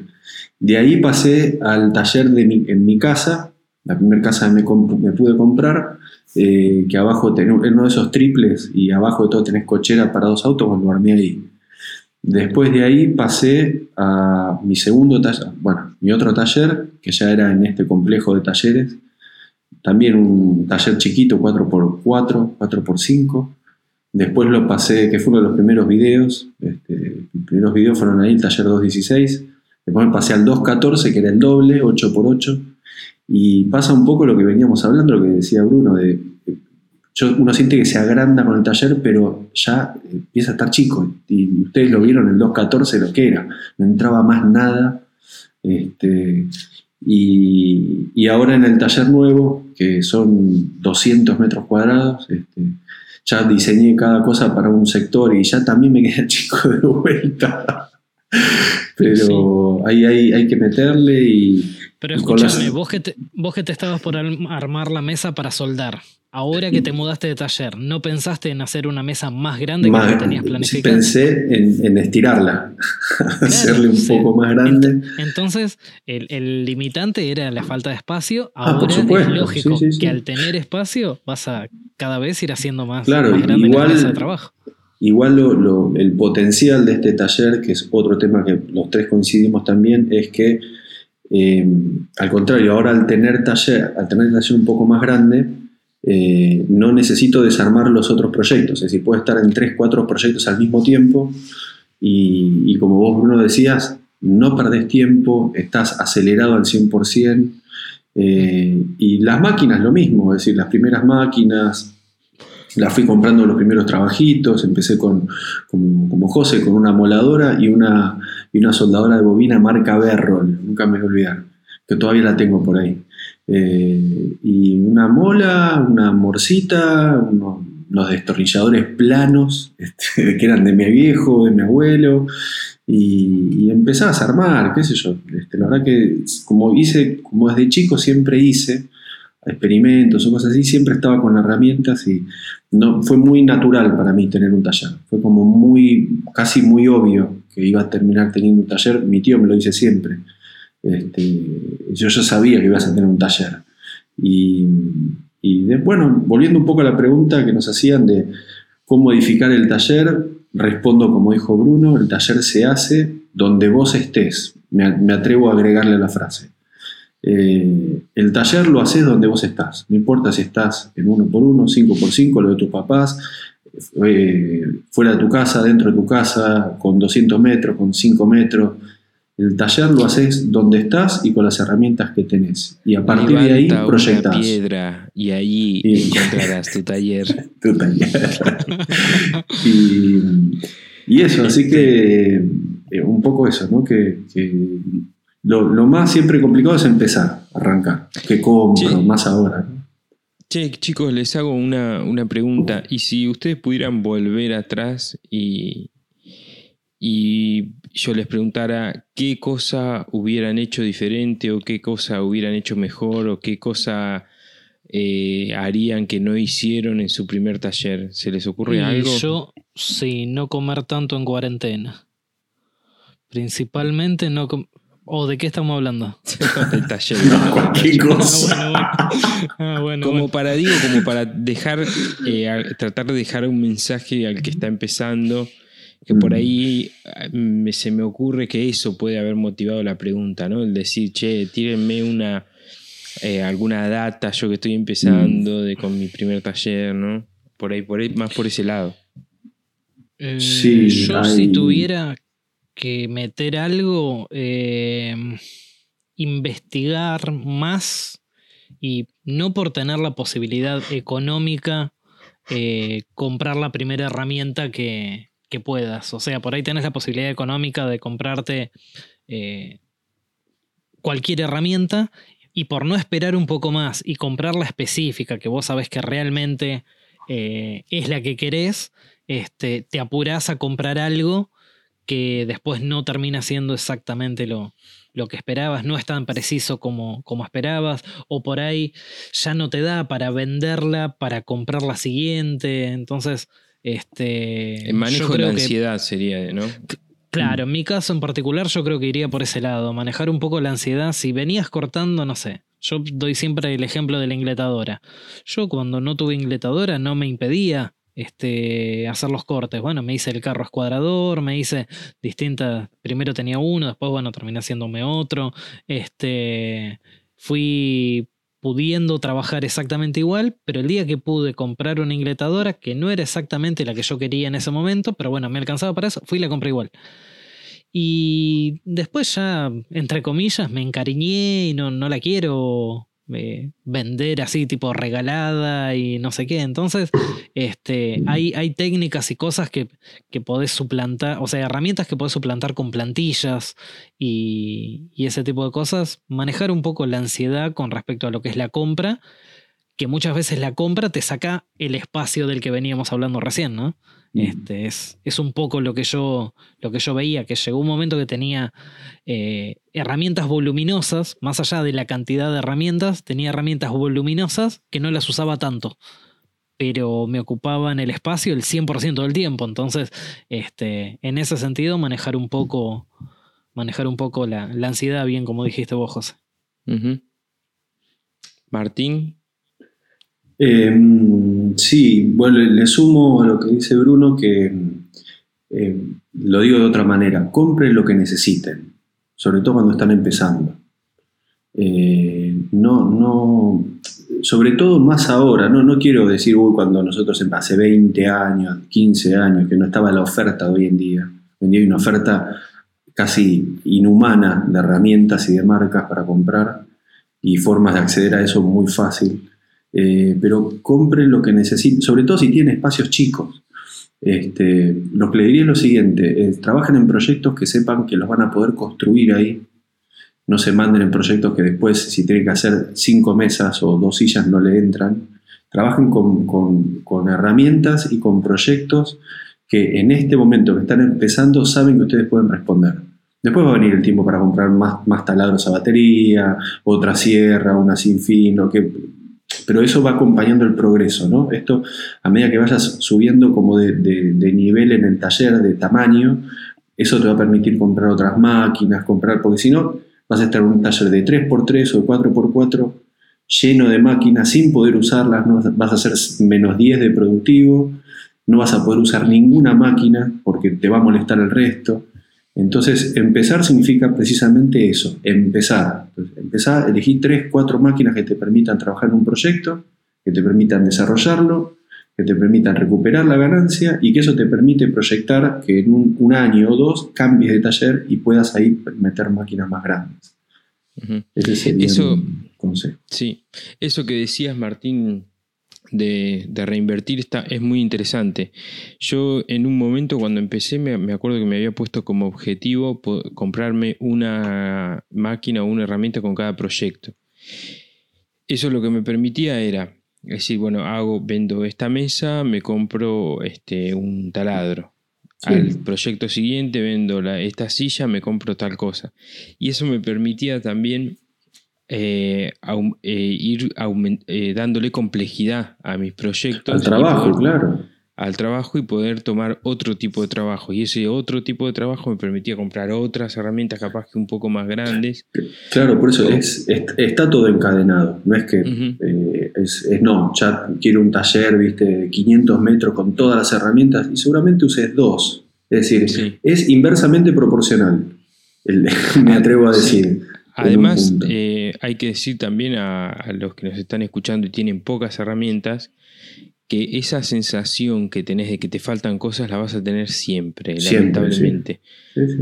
De ahí pasé al taller de mi- en mi casa, la primera casa que me, me pude comprar, eh, que abajo tenés uno de esos triples y abajo de todo tenés cochera para dos autos, bueno, lo armé ahí. Después de ahí pasé a mi segundo taller, bueno, mi otro taller, que ya era en este complejo de talleres, también un taller chiquito, 4x4, 4x5. Después lo pasé, que fue uno de los primeros videos. Este, los primeros videos fueron ahí, el taller 216. Después me pasé al 214, que era el doble, 8x8. Y pasa un poco lo que veníamos hablando, lo que decía Bruno, de yo, uno siente que se agranda con el taller, pero ya empieza a estar chico. Y ustedes lo vieron, el 214 lo que era. No entraba más nada. Este, y, y ahora en el taller nuevo, que son 200 metros cuadrados, este, ya diseñé cada cosa para un sector y ya también me queda [laughs] chico de vuelta. Pero ahí hay, hay que meterle y, Pero escúchame, vos que, te, vos que te estabas por armar la mesa para soldar, ahora que te mudaste de taller, ¿no pensaste en hacer una mesa más grande que más- la que tenías sí planificada? pensé en, en estirarla, [laughs] hacerle un sí. poco más grande. Entonces, el, el limitante era la falta de espacio. Ah, Ahora supuesto, es lógico sí, sí, sí. que al tener espacio vas a cada vez ir haciendo más, Claro, más grande igual- la mesa de trabajo. Igual lo- lo- el potencial de este taller, que es otro tema que los tres coincidimos también, es que eh, al contrario, ahora al tener taller, al tener taller un poco más grande, eh, no necesito desarmar los otros proyectos. Es decir, puedo estar en tres, cuatro proyectos al mismo tiempo y, y como vos, Bruno, decías, no perdés tiempo, estás acelerado al 100%. eh, y las máquinas lo mismo, es decir, las primeras máquinas, las fui comprando los primeros trabajitos, empecé con, como, José, con una moladora y una, y una soldadora de bobina marca Berrol, nunca me voy a olvidar, que todavía la tengo por ahí. Eh, y una mola, una morcita, unos, unos destornilladores planos, [laughs] este, que eran de mi viejo, de mi abuelo, y, y empezás a armar, qué sé yo. Este, la verdad que como hice, como desde chico siempre hice experimentos o cosas así, siempre estaba con herramientas y no, fue muy natural para mí tener un taller. Fue como muy, casi muy obvio que iba a terminar teniendo un taller. Mi tío me lo dice siempre. Este, yo ya sabía que ibas a tener un taller. Y, y bueno, volviendo un poco a la pregunta que nos hacían de cómo edificar el taller, respondo como dijo Bruno, el taller se hace donde vos estés. Me atrevo a agregarle la frase. Eh, el taller lo haces donde vos estás. No importa si estás en uno por uno, cinco por cinco, lo de tus papás, eh, fuera de tu casa, dentro de tu casa, con 200 metros, con 5 metros. El taller lo haces donde estás y con las herramientas que tenés. Y a partir de ahí Levanta una proyectás. piedra y ahí Y- encontrarás tu taller. [laughs] Tu taller. [laughs] y, y eso, así que eh, un poco eso, ¿no? Que, que lo, lo más siempre complicado es empezar, arrancar. Que compro, más ahora. Che, chicos, les hago una, una pregunta. Y si ustedes pudieran volver atrás y, y yo les preguntara qué cosa hubieran hecho diferente o qué cosa hubieran hecho mejor o qué cosa eh, harían que no hicieron en su primer taller, ¿se les ocurre Y algo? yo, sí, no comer tanto en cuarentena. Principalmente no com- ¿O de qué estamos hablando? [laughs] del taller. Cualquier cosa. Ah, bueno, bueno. Ah, bueno, como para, digo, como para dejar, eh, a- tratar de dejar un mensaje al que está empezando, que por Mm. ahí ah, me- se me ocurre que eso puede haber motivado la pregunta, ¿no? El decir, che, tírenme una, eh, alguna data, yo que estoy empezando de, con mi primer taller, ¿no? Por ahí, por ahí, más por ese lado. Eh, Sí, yo hay- si tuviera que meter algo, eh, investigar más y no por tener la posibilidad económica, eh, comprar la primera herramienta que, que puedas. O sea, por ahí tenés la posibilidad económica de comprarte eh, cualquier herramienta y por no esperar un poco más y comprar la específica que vos sabés que realmente eh, es la que querés, este, te apurás a comprar algo que después no termina siendo exactamente lo, lo que esperabas, no es tan preciso como, como esperabas, o por ahí ya no te da para venderla, para comprar la siguiente. Entonces, este. El manejo de la que- ansiedad sería, ¿no? Claro, en mi caso en particular yo creo que iría por ese lado, manejar un poco la ansiedad. Si venías cortando, no sé, yo doy siempre el ejemplo de la ingletadora. Yo cuando no tuve ingletadora no me impedía este, hacer los cortes. Bueno, me hice el carro escuadrador, me hice distintas, primero tenía uno, después bueno, terminé haciéndome otro. Este, fui pudiendo trabajar exactamente igual, pero el día que pude comprar una ingletadora, que no era exactamente la que yo quería en ese momento, pero bueno, me alcanzaba para eso, fui y la compré igual. Y después ya, entre comillas, me encariñé y no, no la quiero eh, vender así tipo regalada y no sé qué. Entonces, este, hay, hay técnicas y cosas que, que podés suplantar, o sea, herramientas que podés suplantar con plantillas y, y ese tipo de cosas. Manejar un poco la ansiedad con respecto a lo que es la compra, que muchas veces la compra te saca el espacio del que veníamos hablando recién, ¿no? Este, es, es un poco lo que, yo, lo que yo veía, que llegó un momento que tenía eh, herramientas voluminosas, más allá de la cantidad de herramientas, tenía herramientas voluminosas que no las usaba tanto, pero me ocupaban el espacio el 100% del tiempo. Entonces, este, en ese sentido, manejar un poco, manejar un poco la, la ansiedad, bien como dijiste vos, José. Martín, Eh, sí, bueno, le, sumo a lo que dice Bruno que eh, lo digo de otra manera, compren lo que necesiten, sobre todo cuando están empezando. Eh, no, no, sobre todo más ahora, no, no quiero decir, cuando nosotros em- hace 20 años, 15 años, que no estaba la oferta hoy en día. Hoy en día hay una oferta casi inhumana de herramientas y de marcas para comprar y formas de acceder a eso muy fácil. Eh, pero compren lo que necesiten, sobre todo si tienen espacios chicos. Este, lo que le diría es lo siguiente, eh, trabajen en proyectos que sepan que los van a poder construir ahí. No se manden en proyectos que después, si tienen que hacer cinco mesas o dos sillas, no le entran. Trabajen con, herramientas y con proyectos que en este momento que están empezando saben que ustedes pueden responder. Después va a venir el tiempo para comprar más, taladros a batería, otra sierra, una sin fin, o que, pero eso va acompañando el progreso, ¿no? Esto, a medida que vayas subiendo como de, nivel en el taller, de tamaño, eso te va a permitir comprar otras máquinas, comprar, porque si no, vas a estar en un taller de 3x3 o de 4x4 lleno de máquinas sin poder usarlas, no vas a- vas a ser menos 10 de productivo, no vas a poder usar ninguna máquina porque te va a molestar el resto. Entonces, empezar significa precisamente eso, empezar. Entonces, empezar, elegir tres, cuatro máquinas que te permitan trabajar en un proyecto, que te permitan desarrollarlo, que te permitan recuperar la ganancia y que eso te permite proyectar que en un, un año o dos cambies de taller y puedas ahí meter máquinas más grandes. Ese sería Eso- mi consejo. Sí, eso que decías, Martín, de, de reinvertir está, es muy interesante. Yo en un momento cuando empecé me, me acuerdo que me había puesto como objetivo comprarme una máquina o una herramienta con cada proyecto. Eso lo que me permitía era decir, bueno, hago, vendo esta mesa, me compro este, un taladro. Sí. Al proyecto siguiente vendo la- esta silla, me compro tal cosa. Y eso me permitía también eh, eh, ir eh, dándole complejidad a mis proyectos. Al trabajo, poder- claro. al trabajo y poder tomar otro tipo de trabajo. Y ese otro tipo de trabajo me permitía comprar otras herramientas capaz que un poco más grandes. Claro, por eso es, está todo encadenado. No es que es, no, ya quiero un taller, viste, de 500 metros con todas las herramientas y seguramente uses dos. Es decir, es inversamente proporcional, [laughs] me atrevo a decir. Además, eh, hay que decir también a, los que nos están escuchando y tienen pocas herramientas, que esa sensación que tenés de que te faltan cosas la vas a tener siempre, lamentablemente.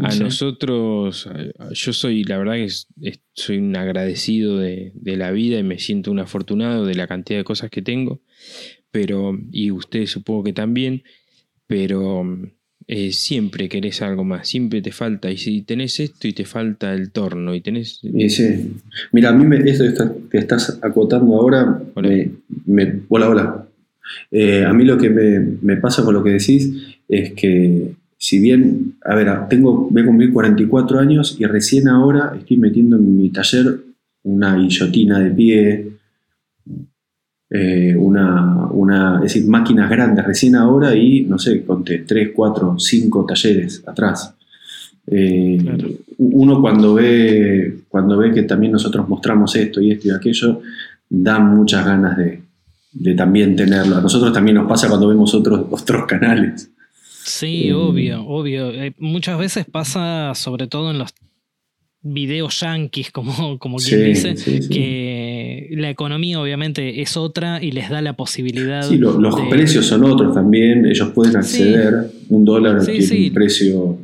a nosotros, yo soy, la verdad que soy un agradecido de, la vida y me siento un afortunado de la cantidad de cosas que tengo, pero, y ustedes supongo que también, pero eh, siempre querés algo más, siempre te falta, y si tenés esto y te falta el torno, y tenés... Mira, a mí me, esto que estás acotando ahora, me, hola, hola. Eh, a mí lo que me, pasa con lo que decís es que si bien, a ver, tengo, voy a cumplir 44 años y recién ahora estoy metiendo en mi taller una guillotina de pie, eh, una, una, es decir, máquinas grandes recién ahora y, no sé, conté 3, 4, 5 talleres atrás. Eh, uno cuando ve, cuando ve que también nosotros mostramos esto y esto y aquello, da muchas ganas de, de también tenerlo. A nosotros también nos pasa cuando vemos otros, otros canales. Sí, eh, obvio, obvio. Muchas veces pasa, sobre todo en los videos yanquis, como, como quien dice, que la economía obviamente es otra y les da la posibilidad. Sí, los precios son otros también, ellos pueden acceder, un dólar tiene un precio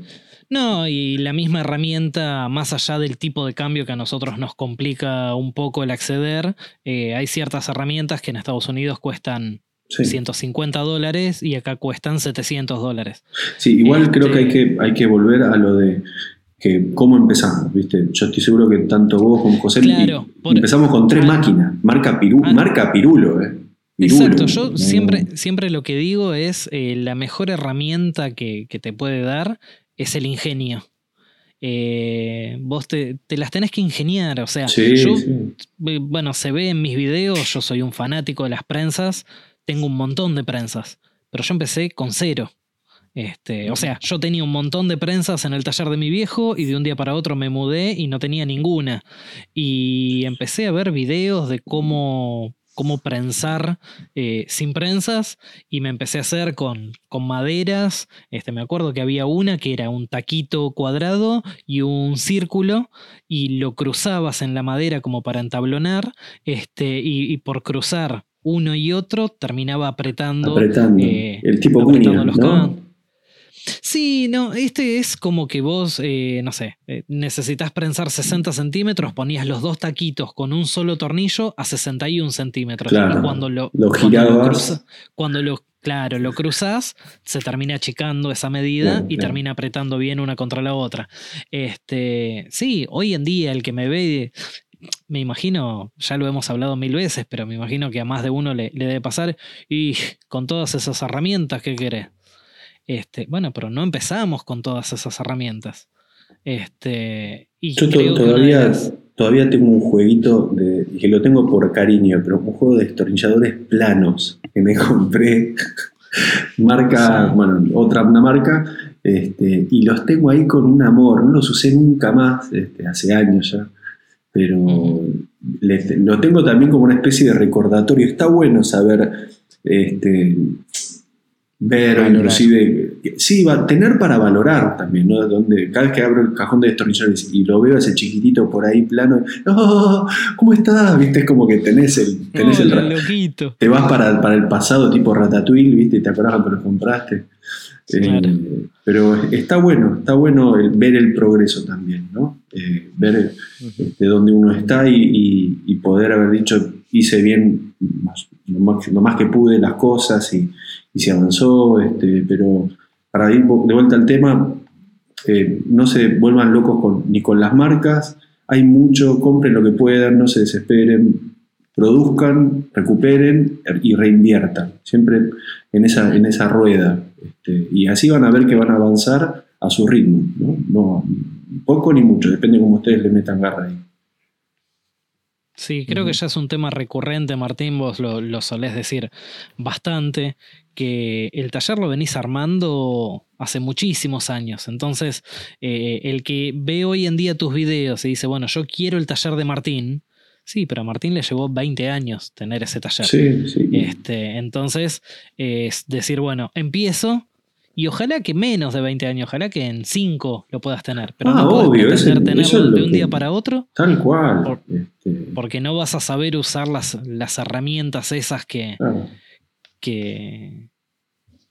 no, y la misma herramienta, más allá del tipo de cambio que a nosotros nos complica un poco el acceder, eh, hay ciertas herramientas que en Estados Unidos cuestan 150 dólares y acá cuestan 700 dólares. Sí, igual creo que hay, que hay que volver a lo de que cómo empezamos, ¿viste? Yo estoy seguro que tanto vos como José empezamos con tres máquinas, marca, ah. marca Pirulo, ¿eh? Exacto, yo siempre, siempre lo que digo es eh, la mejor herramienta que, que, te puede dar es el ingenio. Eh, vos te, las tenés que ingeniar, o sea, yo, bueno, se ve en mis videos, yo soy un fanático de las prensas, tengo un montón de prensas, pero yo empecé con cero. Este, o sea, yo tenía un montón de prensas en el taller de mi viejo y de un día para otro me mudé y no tenía ninguna. Y empecé a ver videos de cómo cómo prensar eh, sin prensas y me empecé a hacer con, con maderas. Este, me acuerdo que había una que era un taquito cuadrado y un círculo y lo cruzabas en la madera como para entablonar este, y, por cruzar uno y otro terminaba apretando, apretando. Eh, el tipo apretando los ¿no? Sí, no, este es como que vos, eh, no sé, eh, necesitas prensar 60 centímetros, ponías los dos taquitos con un solo tornillo a 61 centímetros. Claro, y cuando lo, lo girabas. Cuando lo, claro, lo cruzás, se termina achicando esa medida y termina apretando bien una contra la otra. Este, sí, hoy en día el que me ve me imagino, ya lo hemos hablado mil veces, pero me imagino que a más de uno le, le debe pasar, y con todas esas herramientas, ¿qué querés? Este, bueno, pero no empezamos con todas esas herramientas. Este, y Yo todavía, todavía tengo un jueguito de, que lo tengo por cariño, pero un juego de destornilladores planos que me [laughs] compré. marca, bueno, otra una marca, este, y los tengo ahí con un amor. No los usé nunca más, este, hace años ya, pero lo tengo también como una especie de recordatorio. Está bueno saber este, ver, inclusive, sí, va, tener para valorar también, ¿no? Donde cada vez que abro el cajón de destornilladores y lo veo ese chiquitito por ahí plano, ¡Oh, ¿cómo estás? ¿Viste? Es como que tenés el... Tenés el loquito. Te vas para, para, el pasado tipo Ratatouille, ¿viste? Te acordás cuando lo compraste. Eh, pero está bueno, está bueno el, ver el progreso también, ¿no? Eh, ver de dónde uno está y, y, poder haber dicho, hice bien lo, más, lo más que pude las cosas y y se avanzó, este, pero para ir de vuelta al tema, eh, no se vuelvan locos con, ni con las marcas, hay mucho, compren lo que puedan, no se desesperen, produzcan, recuperen y reinviertan, siempre en esa, en esa rueda. Este, y así van a ver que van a avanzar a su ritmo, ¿no? no poco ni mucho, depende de cómo ustedes le metan garra ahí. Sí, creo que ya es un tema recurrente, Martín, vos lo, lo, solés decir bastante, que el taller lo venís armando hace muchísimos años. Entonces, eh, el que ve hoy en día tus videos y dice, bueno, yo quiero el taller de Martín, sí, pero a Martín le llevó 20 años tener ese taller. Sí, sí. Este, entonces, es decir, bueno, empiezo y ojalá que menos de 20 años, ojalá que en 5 lo puedas tener. Pero Ah, no puedes obvio, ese- pretender eso es tenerlo lo de un que- día para otro Tal cual. Por- este, porque no vas a saber usar las, las herramientas esas que, que,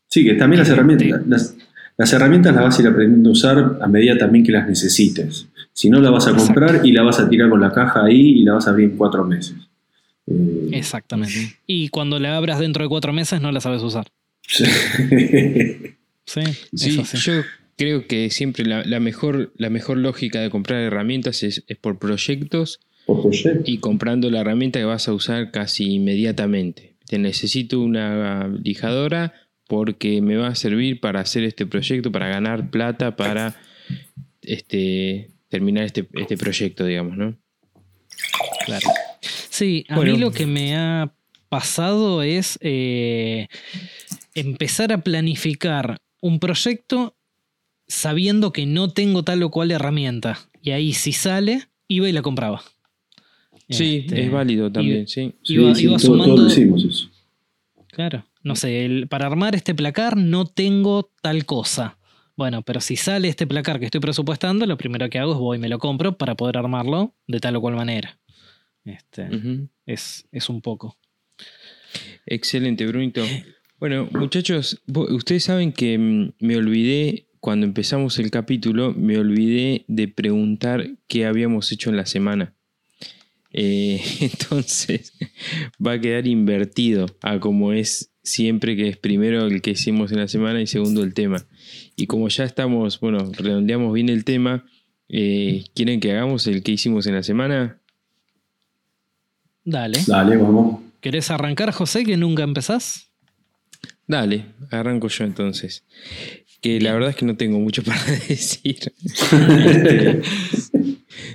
Sí, que también las herramientas, las, las herramientas las vas a ir aprendiendo a usar a medida también que las necesites. Si no, la vas a Exacto. comprar y la vas a tirar con la caja ahí y la vas a abrir en cuatro meses. Eh, Exactamente. Y cuando la abras dentro de cuatro meses no la sabes usar. [laughs] sí. Yo creo que siempre la, la mejor, la mejor lógica de comprar herramientas es, es por proyectos Por proyecto. y comprando la herramienta que vas a usar casi inmediatamente. Te necesito una lijadora porque me va a servir para hacer este proyecto, para ganar plata, para este, terminar este, este proyecto, digamos, ¿no? Claro. Sí, a Bueno. mí lo que me ha pasado es eh, empezar a planificar un proyecto sabiendo que no tengo tal o cual herramienta. Y ahí si sale, iba y la compraba. Sí, Este, es válido también. Sí, iba- sí, iba sumando- hicimos eso. Claro. No sé, el- para armar este placar no tengo tal cosa. Bueno, pero si sale este placar que estoy presupuestando, lo primero que hago es voy y me lo compro para poder armarlo de tal o cual manera. Este, es, es un poco. Excelente, Brunito. Bueno, muchachos, ustedes saben que mm, me olvidé, cuando empezamos el capítulo, me olvidé de preguntar qué habíamos hecho en la semana. Eh, [laughs] entonces, [laughs] va a quedar invertido a como es siempre, que es primero el que hicimos en la semana y segundo el tema. Y como ya estamos, bueno, redondeamos bien el tema, eh, ¿quieren que hagamos el que hicimos en la semana? Dale. Dale, vamos. ¿Querés arrancar, José, que nunca empezás? Dale, arranco yo entonces. Que la verdad es que no tengo mucho [laughs] para decir.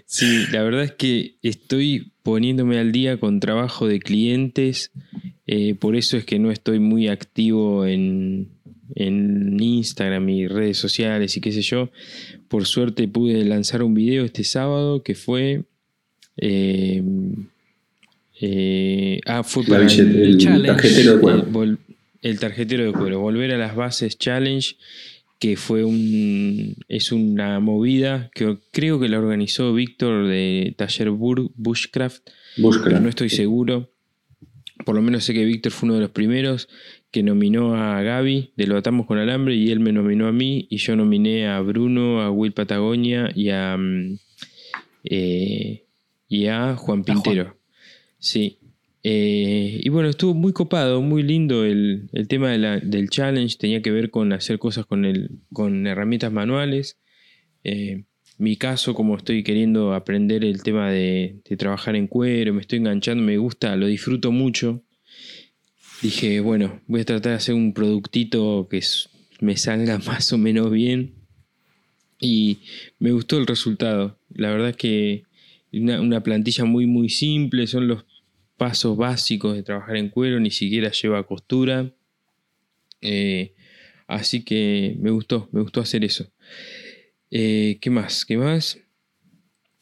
Sí, la verdad es que estoy poniéndome al día con trabajo de clientes. eh, por eso es que no estoy muy activo en, en Instagram y redes sociales y qué sé yo. Por suerte pude lanzar un video este sábado que fue. eh, eh, ah, fue para el challenge. tarjetero vol- el tarjetero de cuero, volver a las bases challenge, que fue un es una movida que creo que la organizó Víctor de Taller Bushcraft, pero Búscala. no estoy seguro. Por lo menos sé que Víctor fue uno de los primeros que nominó a Gaby de Lo Atamos con Alambre y él me nominó a mí y yo nominé a Bruno, a Will Patagonia y a, mm, eh, y a Juan Juan. Pintero. Sí. Eh, y bueno, estuvo muy copado, muy lindo el, el tema del challenge. Tenía que ver con hacer cosas con, el, con herramientas manuales. Eh, mi caso, como estoy queriendo aprender el tema de, trabajar en cuero, me estoy enganchando, me gusta, lo disfruto mucho. Dije, bueno, voy a tratar de hacer un productito que me salga [laughs] más o menos bien. Y me gustó el resultado. La verdad es que una, una plantilla muy, muy simple, son los pasos básicos de trabajar en cuero, ni siquiera lleva costura. Eh, así que me gustó, me gustó hacer eso. Eh, ¿Qué más? ¿Qué más?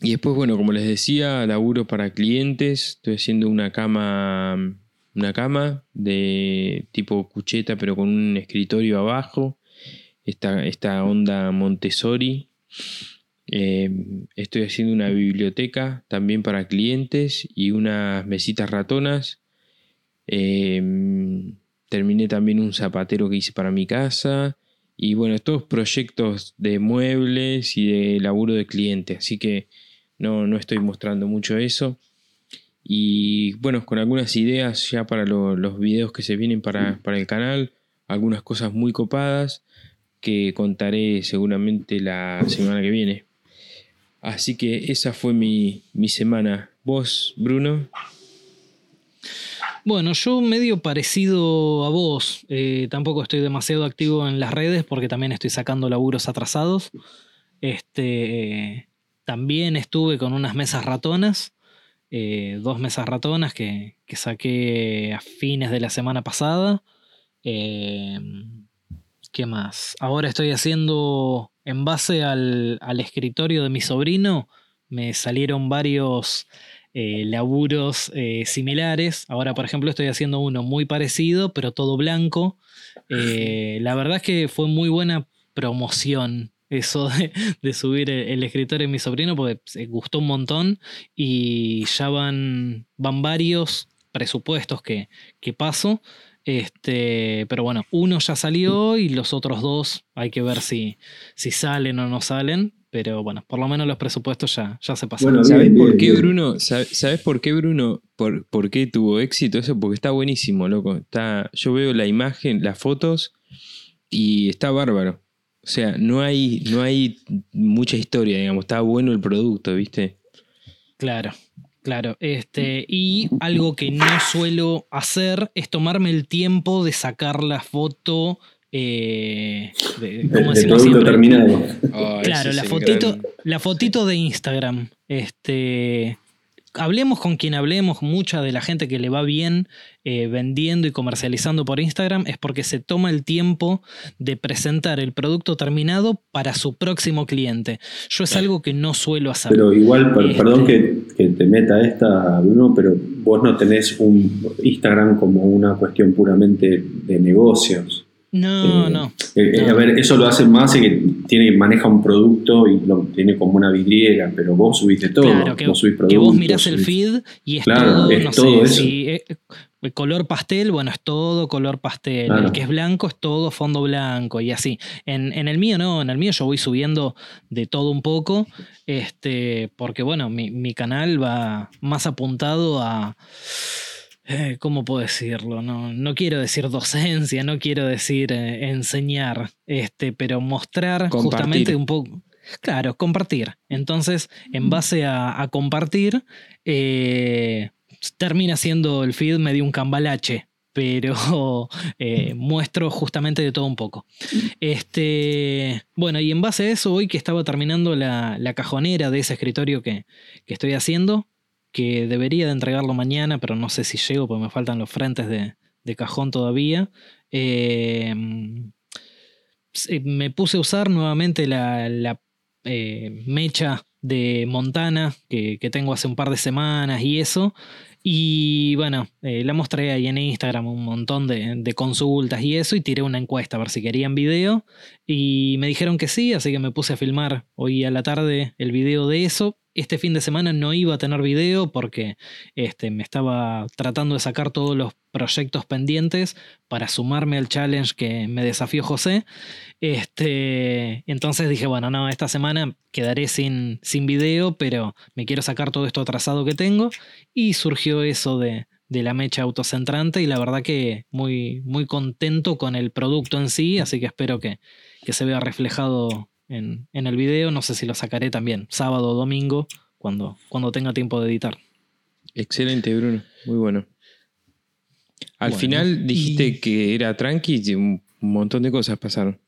Y después, bueno, como les decía, laburo para clientes. Estoy haciendo una cama, una cama de tipo cucheta, pero con un escritorio abajo. Esta, esta onda Montessori. Eh, estoy haciendo una biblioteca también para clientes y unas mesitas ratonas. Eh, terminé también un zapatero que hice para mi casa. Y bueno, todos proyectos de muebles y de laburo de cliente. Así que no, no estoy mostrando mucho eso. Y bueno, con algunas ideas ya para lo- los videos que se vienen para, para el canal. Algunas cosas muy copadas que contaré seguramente la semana que viene. Así que esa fue mi, mi semana. ¿Vos, Bruno? Bueno, yo medio parecido a vos. eh, tampoco estoy demasiado activo en las redes porque también estoy sacando laburos atrasados. Este, también estuve con unas mesas ratonas. eh, dos mesas ratonas que, que, saqué a fines de la semana pasada. Em, ¿Qué más? Ahora estoy haciendo, en base al, al escritorio de mi sobrino, me salieron varios eh, laburos eh, similares. Ahora, por ejemplo, estoy haciendo uno muy parecido, pero todo blanco. Eh, la verdad es que fue muy buena promoción eso de, subir el, escritorio de mi sobrino, porque se gustó un montón y ya van, van varios presupuestos que, que paso. Este, pero bueno, uno ya salió y los otros dos hay que ver si, si salen o no salen. Pero bueno, por lo menos los presupuestos ya, ya se pasaron. ¿Sabes por qué, Bruno? ¿Sabes por qué, Bruno? Por, por, qué tuvo éxito eso? Porque está buenísimo, loco. Está, yo veo la imagen, las fotos y está bárbaro. O sea, no hay, no hay mucha historia, digamos. Está bueno el producto, ¿viste? Claro, Claro, este, y algo que no suelo hacer es tomarme el tiempo de sacar la foto eh, de, producto terminado. claro, la fotito, la fotito de Instagram. Este, hablemos con quien hablemos, mucha de la gente que le va bien eh, vendiendo y comercializando por Instagram es porque se toma el tiempo de presentar el producto terminado para su próximo cliente. Yo es algo que no suelo hacer. Pero igual, perdón este que, que, te meta esta, Bruno, pero vos no tenés un Instagram como una cuestión puramente de negocios. No, no, eh, eh, A ver, eso lo hace más que tiene, maneja un producto y lo tiene como una vidriera, pero vos subís de todo. Claro, que, vos, subís que vos mirás el feed y es todo, no sé, Si, el color pastel, bueno, es todo color pastel. El que es blanco es todo fondo blanco y así. En, en, el mío no, en el mío yo voy subiendo de todo un poco, este, porque bueno, mi, mi canal va más apuntado a eh, ¿cómo puedo decirlo? No, no quiero decir docencia, no quiero decir eh, enseñar, este, pero mostrar justamente un poco. Claro, compartir. Entonces, en base a, compartir, eh, termina siendo el feed medio un cambalache, pero [laughs] muestro justamente de todo un poco. Este, bueno, y en base a eso, hoy que estaba terminando la, la cajonera de ese escritorio que, que, estoy haciendo, que debería de entregarlo mañana, pero no sé si llego porque me faltan los frentes de, cajón todavía. Eh, me puse a usar nuevamente la, eh, mecha de Montana que, tengo hace un par de semanas y eso. Y bueno, eh, la mostré ahí en Instagram un montón de, de, consultas y eso, y tiré una encuesta a ver si querían video. Y me dijeron que sí, así que me puse a filmar hoy a la tarde el video de eso este fin de semana no iba a tener video porque este, me estaba tratando de sacar todos los proyectos pendientes para sumarme al challenge que me desafió José. Este, entonces dije, bueno, no, esta semana quedaré sin, sin video, pero me quiero sacar todo esto atrasado que tengo. Y surgió eso de, de la mecha autocentrante y la verdad que muy, muy contento con el producto en sí, así que espero que, que se vea reflejado en, el video. No sé si lo sacaré también sábado o domingo cuando, cuando tenga tiempo de editar. Excelente, Bruno. Muy bueno. Al final dijiste que era tranqui y un montón de cosas pasaron.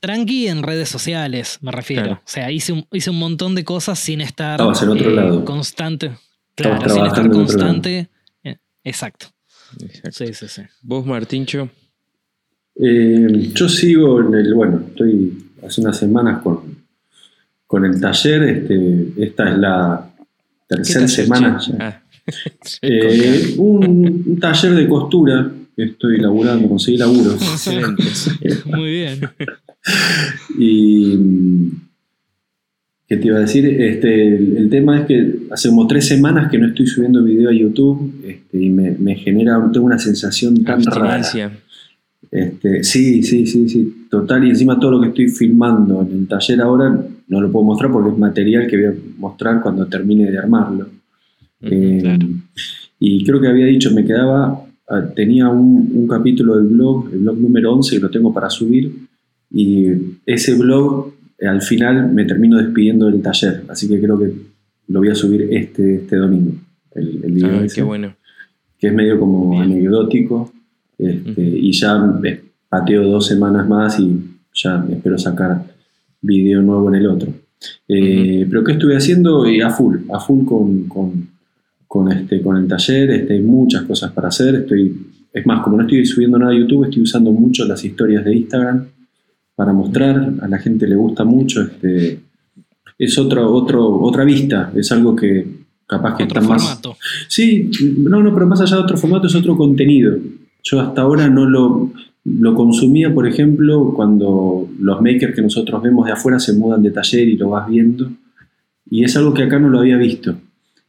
Tranqui en redes sociales, me refiero. O sea, hice un, hice un montón de cosas sin estar eh, constante. Claro, sin estar constante. Eh, exacto. Sí, sí, sí. ¿Vos, Martincho? Eh, yo sigo en el, bueno, estoy hace unas semanas con, con el taller, este, esta es la tercera semana. Ah. [laughs] Eh, un, taller de costura que estoy laburando, conseguí laburo. [laughs] [laughs] Muy bien. y ¿qué te iba a decir? Este, el, tema es que hace como tres semanas que no estoy subiendo video a YouTube este, y me, me genera, tengo una sensación tan rara. Este, sí, sí, sí, sí, total. Y encima todo lo que estoy filmando en el taller ahora no lo puedo mostrar porque es material que voy a mostrar cuando termine de armarlo. Eh, y creo que había dicho, me quedaba, ah, tenía un, capítulo del blog, el blog número 11, que lo tengo para subir. Y ese blog, eh, al final, me termino despidiendo del taller. Así que creo que lo voy a subir este, este domingo. El, video ah, qué bueno. Que es medio como anecdótico este, y ya pateo dos semanas más y ya espero sacar video nuevo en el otro. Eh, pero ¿qué estuve haciendo? Eh, a full, a full con, con, este, con el taller, este, hay muchas cosas para hacer. Estoy, es más, como no estoy subiendo nada a YouTube, estoy usando mucho las historias de Instagram para mostrar, a la gente le gusta mucho. Este, es otro, otro, otra vista, es algo que capaz que Otro está más... formato. Sí, no, no, pero más allá de otro formato es otro contenido. Yo hasta ahora no lo, lo consumía, por ejemplo, cuando los makers que nosotros vemos de afuera se mudan de taller y lo vas viendo. Y es algo que acá no lo había visto.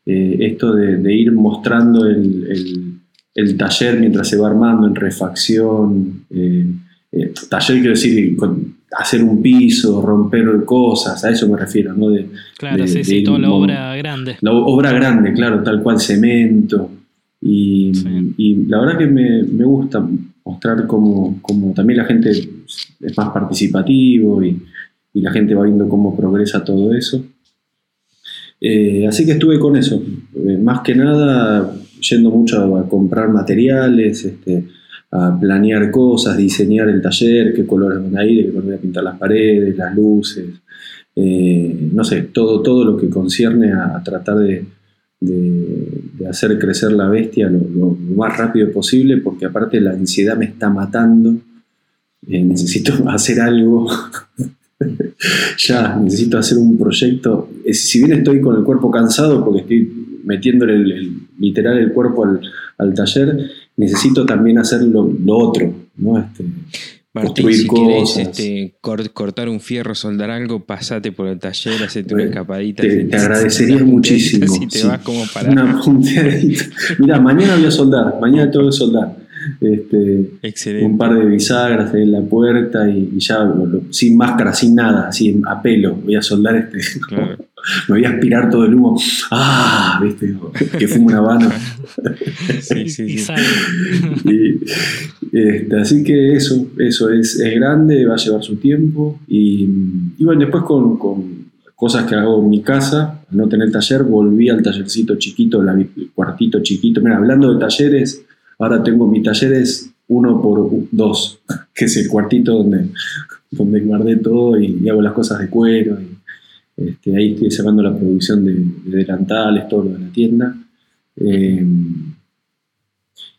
Eh, esto de, de ir mostrando el, el- el taller mientras se va armando en refacción. eh, eh, taller quiero decir, con- hacer un piso, romper cosas, a eso me refiero, ¿no? De, Claro, de- sí, de sí, toda la obra grande. la obra grande, claro, tal cual, cemento. Y, Sí. y la verdad que me, me gusta mostrar cómo, cómo también la gente es más participativo y, y la gente va viendo cómo progresa todo eso. Eh, así que estuve con eso, Eh, más que nada yendo mucho a comprar materiales, este, a planear cosas, diseñar el taller, qué colores van a ir, qué color voy a pintar las paredes, las luces, eh, no sé, todo, todo lo que concierne a, a tratar de, de- hacer crecer la bestia lo, lo más rápido posible, porque aparte la ansiedad me está matando, Eh, necesito [laughs] hacer algo, [laughs] ya, necesito hacer un proyecto, Eh, si bien estoy con el cuerpo cansado, porque estoy metiéndole el- el- literal el cuerpo al, al taller, necesito también hacer lo, lo otro, ¿no? Este, Martín, Construir si querés cosas. este, cor- cortar un fierro, soldar algo, pasate por el taller, hacete una escapadita. te- te agradecería muchísimo, Y [laughs] te sí. vas como para. Una punteadita. Mira, mañana voy a soldar, mañana tengo que soldar. Este, Excelente. un par de bisagras en la puerta y, y ya lo- lo- sin máscara, sin nada, así a pelo. Voy a soldar este. [laughs] Claro. Me voy a aspirar todo el humo. ¡Ah! ¿Viste? Que fumo una habana. Sí, sí, sí. [laughs] Y, este, así que eso, eso es, es grande, va a llevar su tiempo. Y, y bueno, después con, con cosas que hago en mi casa, al no tener taller, volví al tallercito chiquito, la- el cuartito chiquito. Mira, hablando de talleres, ahora tengo mi taller es uno por dos, que es el cuartito donde, donde guardé todo y, y hago las cosas de cuero. y, este, ahí estoy sacando la producción de, de delantales, todo lo de la tienda. Eh,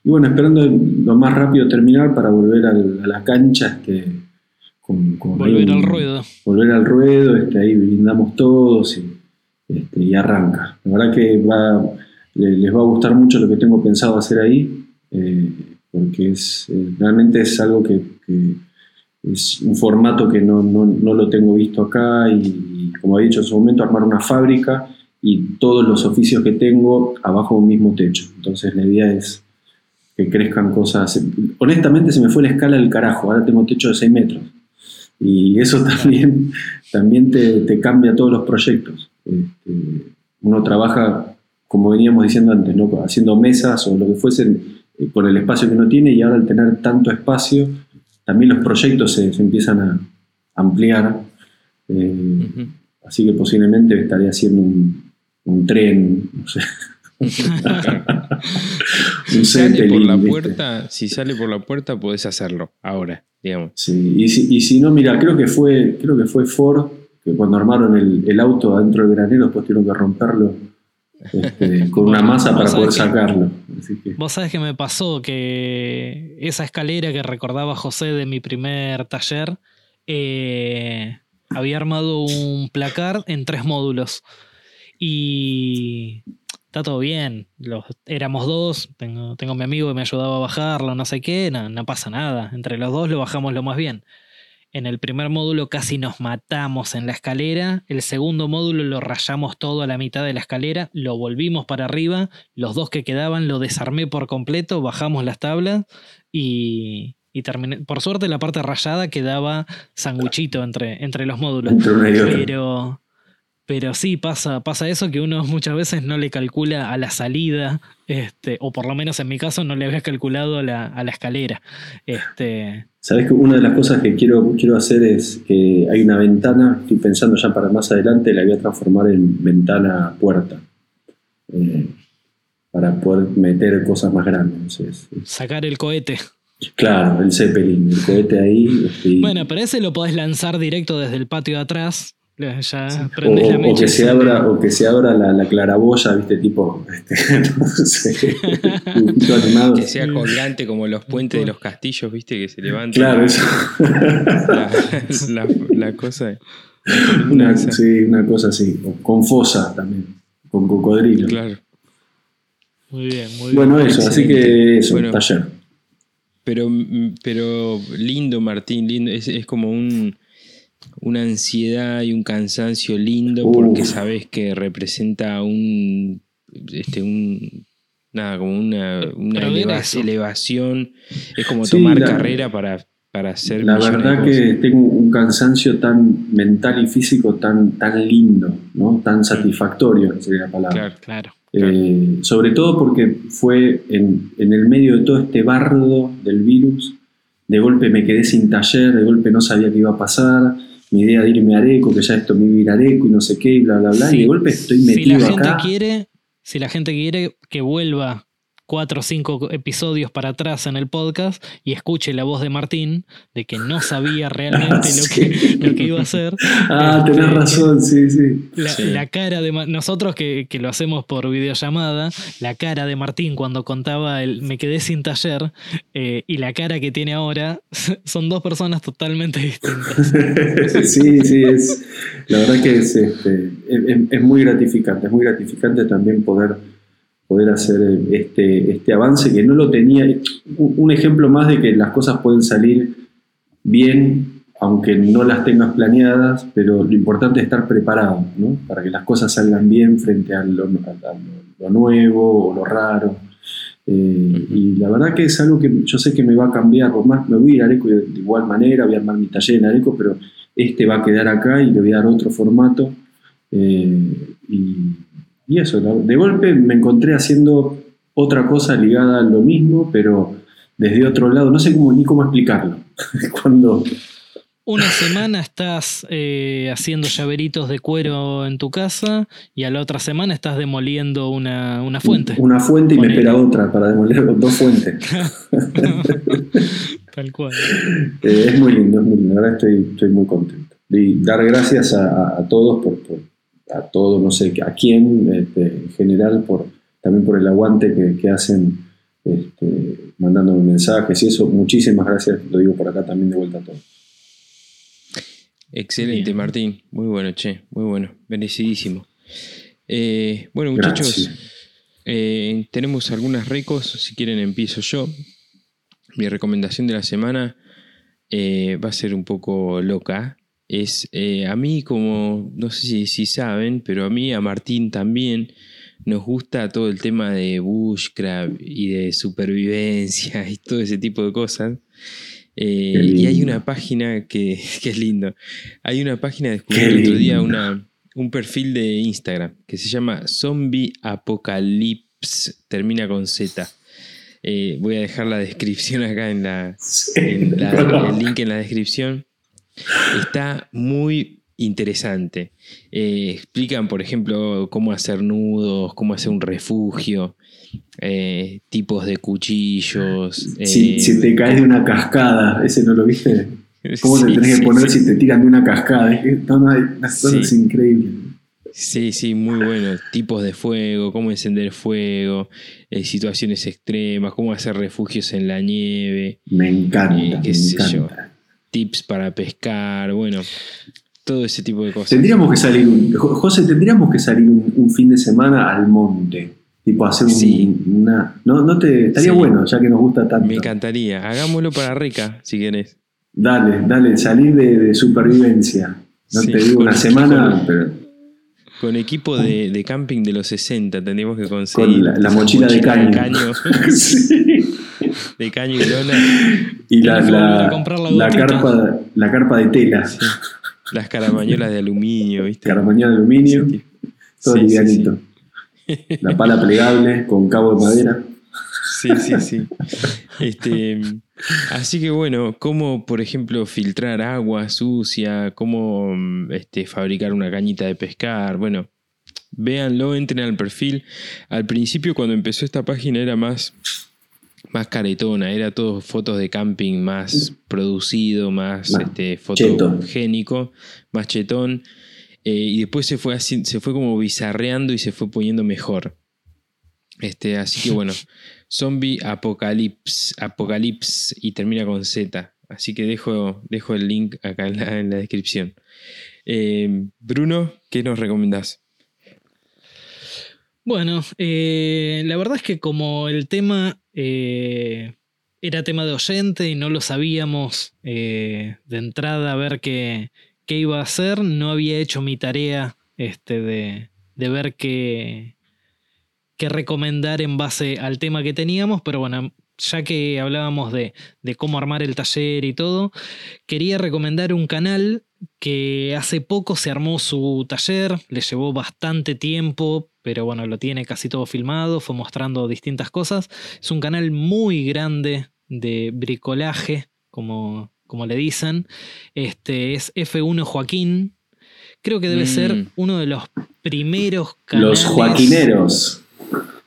y bueno, esperando lo más rápido terminar para volver al- a la cancha. Este, con, Volver al ruedo. Volver al ruedo, este, ahí brindamos todos y, este, y arranca. La verdad que va, les va a gustar mucho lo que tengo pensado hacer ahí, eh, porque es, eh, realmente es algo que, que es un formato que no, no- no lo tengo visto acá y, y, como he dicho en su momento, armar una fábrica y todos los oficios que tengo abajo de un mismo techo. Entonces la idea es que crezcan cosas. Honestamente se me fue la escala del carajo, ahora tengo techo de 6 metros. Y eso [laughs] también, también te, te cambia todos los proyectos. Este, uno trabaja, como veníamos diciendo antes, ¿no? haciendo mesas o lo que fuesen eh, con el espacio que uno tiene y ahora al tener tanto espacio, también los proyectos se, se empiezan a ampliar. Eh. Así que posiblemente estaré haciendo un, un tren, no sé. [laughs] un Si sale por la puerta, si sale por la puerta, podés hacerlo ahora, digamos. Sí, y si, y si no, mira, creo que fue, creo que fue Ford que cuando armaron el, el auto adentro del granero, después tuvieron que romperlo este, con una masa para poder sacarlo. Así que, Vos sabés que me pasó que esa escalera que recordaba José de mi primer taller, eh, había armado un placar en tres módulos. Y está todo bien. Los, éramos dos, tengo, tengo mi amigo que me ayudaba a bajarlo, no sé qué, no, no pasa nada. Entre los dos lo bajamos lo más bien. En el primer módulo casi nos matamos en la escalera. El segundo módulo lo rayamos todo a la mitad de la escalera. Lo volvimos para arriba. Los dos que quedaban lo desarmé por completo. Bajamos las tablas y, y terminé. Por suerte, la parte rayada quedaba sanguchito entre, entre los módulos. Pero, pero sí pasa, pasa eso que uno muchas veces no le calcula a la salida, este, o por lo menos en mi caso no le había calculado a la, a la escalera. Este, Sabes que una de las cosas que quiero, quiero hacer es que hay una ventana, estoy pensando ya para más adelante, la voy a transformar en ventana puerta. eh, para poder meter cosas más grandes. Es- sacar el cohete. claro, el Zeppelin, el cohete ahí. este, Bueno, pero ese lo podés lanzar directo desde el patio de atrás Ya O, que se abra, o que se abra la, la claraboya, viste, tipo, este, [laughs] no sé, [laughs] dibujito animado. Que sea colgante como los puentes de los castillos, viste, que se levantan. Claro, eso. La, [laughs] la- la cosa. Una, sí, una cosa así. O con fosa también, con cocodrilo. Claro. Muy bien, muy bien. Bueno, eso, así que eso, Bueno. taller. Pero, mm, pero lindo, Martín, lindo. Es, es como un, una ansiedad y un cansancio lindo porque sabes que representa un. Este, un nada, como una, una eleva- elevación. Es como Sí, tomar la- carrera para, para hacer. La verdad que tengo un cansancio tan mental y físico tan, tan lindo, ¿no? tan satisfactorio, sería la palabra. Claro, Claro. Eh, sobre todo porque fue en, en el medio de todo este bardo del virus, de golpe me quedé sin taller, de golpe no sabía qué iba a pasar, mi idea de irme a Areco, que ya esto me iba a Areco y no sé qué, y bla, bla, bla, y de golpe estoy si metido la gente acá. quiere, si la gente quiere que vuelva cuatro o cinco episodios para atrás en el podcast y escuche la voz de Martín de que no sabía [laughs] realmente lo, Sí. que, lo que iba a hacer. [laughs] Ah, tenés Este, razón, sí, sí. La, Sí. la cara de nosotros que, que lo hacemos por videollamada, la cara de Martín cuando contaba el me quedé sin taller eh, y la cara que tiene ahora [laughs] son dos personas totalmente distintas. sí, sí, es, la verdad que es, este, es, es- es muy gratificante, es muy gratificante también poder, poder hacer este, este avance que no lo tenía. Un ejemplo más de que las cosas pueden salir bien, aunque no las tengas planeadas, pero lo importante es estar preparado, ¿no? Para que las cosas salgan bien frente a lo, a- lo nuevo o lo raro. Eh, y la verdad que es algo que yo sé que me va a cambiar, por más me voy a ir a Areco de, de igual manera, voy a armar mi taller en Areco, pero este va a quedar acá y le voy a dar otro formato. eh, y, y eso, de golpe me encontré haciendo otra cosa ligada a lo mismo, pero desde otro lado, no sé cómo, ni cómo explicarlo. [laughs] Cuando, Una semana estás eh, haciendo llaveritos de cuero en tu casa y a la otra semana estás demoliendo una, una fuente. Una fuente y me espera otra para demoler [laughs] dos fuentes. [laughs] Tal cual. Eh, es muy lindo, es muy lindo. Ahora estoy, estoy muy contento. Y dar gracias a, a- a todos, por, por- a todos, no sé a quién, este, en general, por, también por el aguante que, que hacen este, mandándome mensajes y eso. Muchísimas gracias, lo digo por acá también de vuelta a todos. Excelente, Bien. Martín. Muy bueno, che. Muy bueno. Merecidísimo. Eh, bueno, muchachos, eh, tenemos algunas recos. Si quieren, empiezo yo. Mi recomendación de la semana eh, va a ser un poco loca. Es eh, a mí, como no sé si, si saben, pero a mí, a Martín también, nos gusta todo el tema de bushcraft y de supervivencia [laughs] y todo ese tipo de cosas. Eh, y hay una página que, [laughs] que es lindo. Hay una página, descubrí el otro día una, un perfil de Instagram que se llama Zombie Apocalypse, termina con Z. Eh, voy a dejar la descripción [laughs] acá en la, en la- el link en la descripción. Está muy interesante. Eh, explican, por ejemplo, cómo hacer nudos, cómo hacer un refugio, eh, tipos de cuchillos. Si, eh, si te caes de una cascada, ¿ese no lo viste? ¿Cómo te tenés sí, que poner sí. si te tiran de una cascada? Es no, no, cosas Sí. Sí, muy bueno. Tipos de fuego, cómo encender fuego, eh, situaciones extremas, cómo hacer refugios en la nieve, Me encanta, Eh, qué me sé yo. Tips para pescar, bueno, todo ese tipo de cosas. Tendríamos que salir, un, José, tendríamos que salir un, un fin de semana al monte. Tipo hacer un- Sí. una. No, no te. Estaría Sí. bueno, ya que nos gusta tanto. Me encantaría. Hagámoslo para Reca, si querés. Dale, dale, salir de, de supervivencia. No Sí, te digo una semana, equipo. pero Con equipo de, de camping de los 60 tendríamos que conseguir. con la, mochila de caño. caño, [laughs] [laughs] Sí. De caño y lona. [laughs] Y la, la, la carpa, la carpa de tela, Sí. Las caramañolas de aluminio, ¿viste? caramaña de aluminio, Sí, todo sí, livianito. La pala plegable con cabo de madera. Sí, sí, sí. Este, así que bueno, cómo, por ejemplo, filtrar agua sucia, cómo este, fabricar una cañita de pescar. Bueno, véanlo, entren al perfil. Al principio, cuando empezó esta página, era más, más caretona, era todo fotos de camping más producido, más este, cheto. fotogénico, más chetón. Eh, y después se fue, así, se fue como bizarreando y se fue poniendo mejor. Este, así que bueno, [laughs] Zombie Apocalypse, Apocalypse y termina con Z. Así que dejo, dejo el link acá en la, descripción. Eh, Bruno, ¿qué nos recomendás? Bueno, eh, la verdad es que como el tema eh, era tema de oyente y no lo sabíamos de entrada a ver qué, qué, iba a hacer, no había hecho mi tarea este, de, de ver qué, qué recomendar en base al tema que teníamos, pero bueno, ya que hablábamos de, cómo armar el taller y todo, quería recomendar un canal que hace poco se armó su taller, le llevó bastante tiempo, pero bueno, lo tiene casi todo filmado, fue mostrando distintas cosas. Es un canal muy grande de bricolaje, como, como le dicen. Este es F1 Joaquín. Creo que debe ser mm. uno de los primeros canales. Los Joaquineros.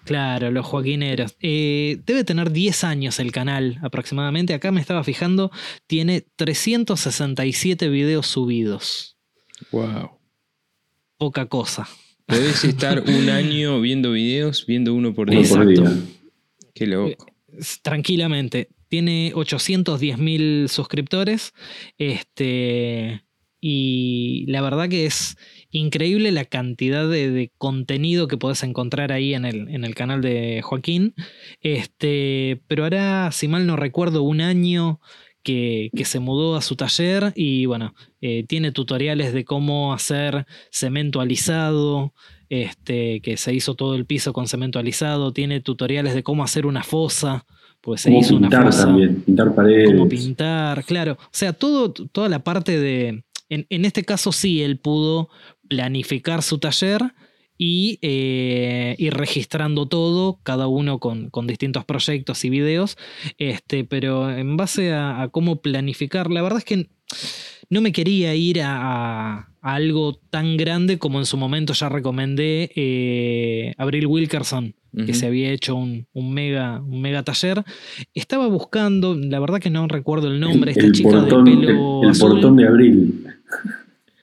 Claro, los Joaquineros. Eh, debe tener 10 años el canal aproximadamente. Acá me estaba fijando, tiene 367 videos subidos. Wow. Poca cosa. Podés [laughs] estar un año viendo videos, viendo uno por día. Exacto. Qué loco. Eh, tranquilamente. Tiene 810 mil suscriptores. Este. Y la verdad que es increíble la cantidad de, contenido que podés encontrar ahí en el, en el, canal de Joaquín. Este, pero ahora, si mal no recuerdo, un año que, se mudó a su taller y bueno, eh, tiene tutoriales de cómo hacer cemento alisado. Este, que se hizo todo el piso con cemento alisado, tiene tutoriales de cómo hacer una fosa, pues se hizo pintar una fosa, también, pintar paredes. Cómo pintar, claro. O sea, todo, toda la parte de. En, en, este caso sí, él pudo planificar su taller y eh, ir registrando todo, cada uno con, distintos proyectos y videos, este, pero en base a, cómo planificar, la verdad es que no me quería ir a, algo tan grande como en su momento ya recomendé eh, Abril Wilkerson, que se había hecho un, mega, un mega taller. Estaba buscando, la verdad que no recuerdo el nombre, esta chica de pelo el, portón de Abril.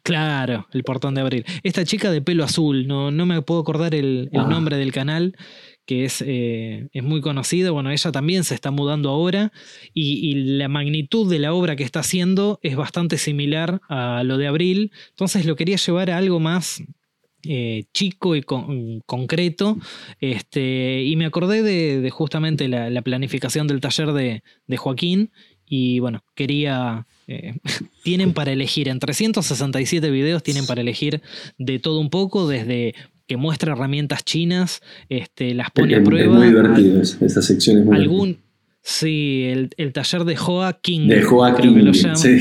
Claro, el portón de abril. Esta chica de pelo azul, no, no me puedo acordar el, ah. nombre del canal, que es, eh, es, muy conocida. Bueno, ella también se está mudando ahora y, la magnitud de la obra que está haciendo es bastante similar a lo de abril. Entonces lo quería llevar a algo más eh, chico y concreto. Este, y me acordé de, justamente la, planificación del taller de, de Joaquín. Y bueno, quería eh, [laughs] tienen para elegir, en 367 videos tienen para elegir de todo un poco, desde que muestra herramientas chinas, este, las pone a prueba. Es muy divertido, esa sección es muy algún, Sí, el, taller de Joaquín. De Joaquín, lo sí. [laughs]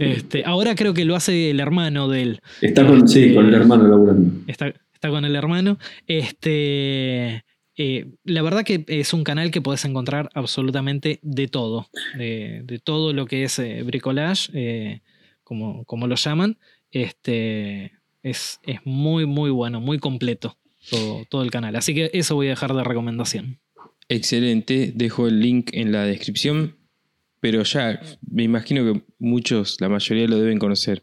este, ahora creo que lo hace el hermano de él. Está con, sí, este, con el hermano laburando. Está, está con el hermano. Este, eh, la verdad que es un canal que puedes encontrar absolutamente de todo, de, todo lo que es eh, bricolage, eh, como, como, lo llaman. Este, es, es, muy, muy bueno, muy completo todo, todo el canal. Así que eso voy a dejar de recomendación. Excelente, dejo el link en la descripción, pero ya me imagino que muchos, la mayoría lo deben conocer,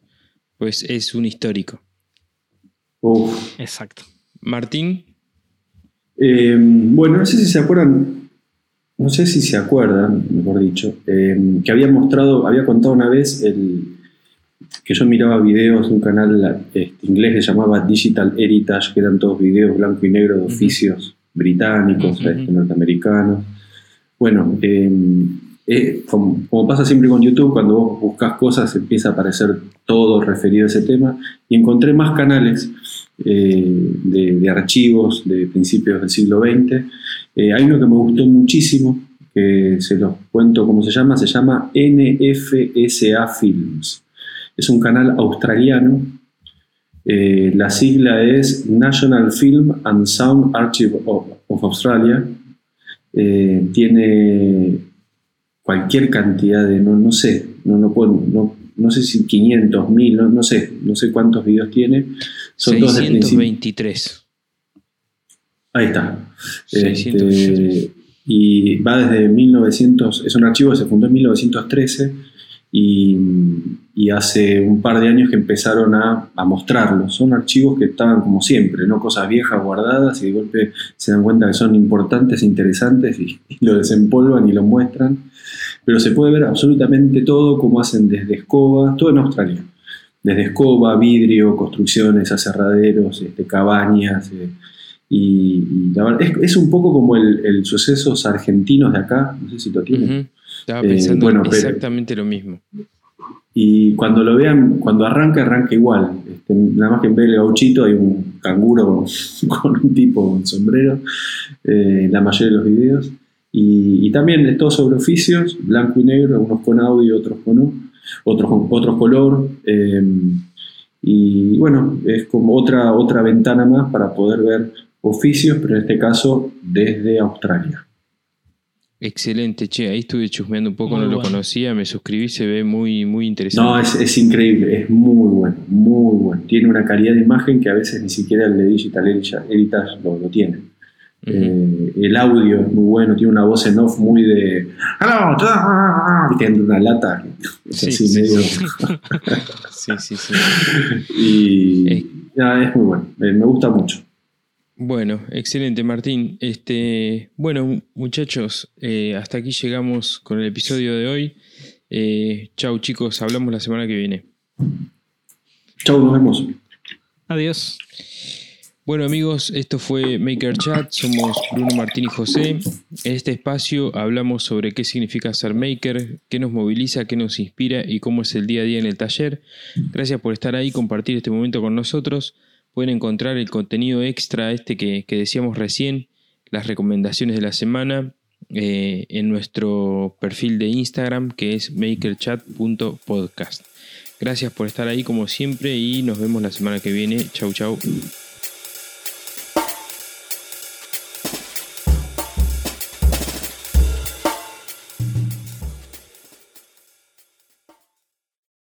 pues es un histórico. Exacto. Martín, eh, bueno, no sé si se acuerdan, no sé si se acuerdan, mejor dicho, eh, que había mostrado, había contado una vez el, que yo miraba videos de un canal este, inglés que se llamaba Digital Heritage, que eran todos videos blanco y negro de oficios británicos, este, norteamericanos. Bueno, eh, como, como, pasa siempre con YouTube, cuando vos buscas cosas empieza a aparecer todo referido a ese tema y encontré más canales eh, de, archivos de principios del siglo XX. Eh, hay uno que me gustó muchísimo, que se los cuento cómo se llama, se llama NFSA Films. Es un canal australiano. Eh, la sigla es National Film and Sound Archive of, Australia. tiene cualquier cantidad de, no, no sé, no, no, puedo, no, no sé si 500, 1000, no, sé, no sé cuántos videos tiene. Son 623. Ahí está. Este, y va desde 1900, es un archivo que se fundó en 1913 y, y hace un par de años que empezaron a, a, mostrarlos. Son archivos que estaban como siempre, no cosas viejas guardadas y de golpe se dan cuenta que son importantes, interesantes y, y lo desempolvan y lo muestran. Pero se puede ver absolutamente todo, como hacen desde escoba, todo en Australia. Desde escoba, vidrio, construcciones, aserraderos, este, cabañas. Eh, y, y la verdad, es, es, un poco como el, el, sucesos argentinos de acá, no sé si lo tienen. Uh -huh. Estaba pensando eh, bueno, exactamente pero, lo mismo. Y cuando lo vean, cuando arranca, arranca igual. Este, nada más que en vez gauchito hay un canguro [laughs] con un tipo con sombrero, eh, la mayoría de los videos. Y, y, también es todo sobre oficios, blanco y negro, algunos con audio, otros con no, otros con otros color. Eh, y bueno, es como otra, otra ventana más para poder ver oficios, pero en este caso desde Australia. Excelente, che, ahí estuve chusmeando un poco, muy no bueno. lo conocía, me suscribí, se ve muy, muy interesante. No, es, es, increíble, es muy bueno, muy bueno. Tiene una calidad de imagen que a veces ni siquiera el de Digital Editage lo, lo tiene. Eh, el audio es muy bueno, tiene una voz en off muy de. Tiene una lata. Sí, así sí, medio... sí, [laughs] sí, sí. [laughs] y es... Ya, es muy bueno, me gusta mucho. Bueno, excelente Martín. Este, bueno, muchachos, eh, hasta aquí llegamos con el episodio de hoy. Eh, chau chicos, hablamos la semana que viene. Chau, nos vemos. Adiós. Bueno amigos, esto fue Maker Chat, somos Bruno Martín y José. En este espacio hablamos sobre qué significa ser maker, qué nos moviliza, qué nos inspira y cómo es el día a día en el taller. Gracias por estar ahí compartir este momento con nosotros pueden encontrar el contenido extra este que, que decíamos recién, las recomendaciones de la semana, eh, en nuestro perfil de Instagram que es makerchat.podcast. Gracias por estar ahí como siempre y nos vemos la semana que viene. Chau chau.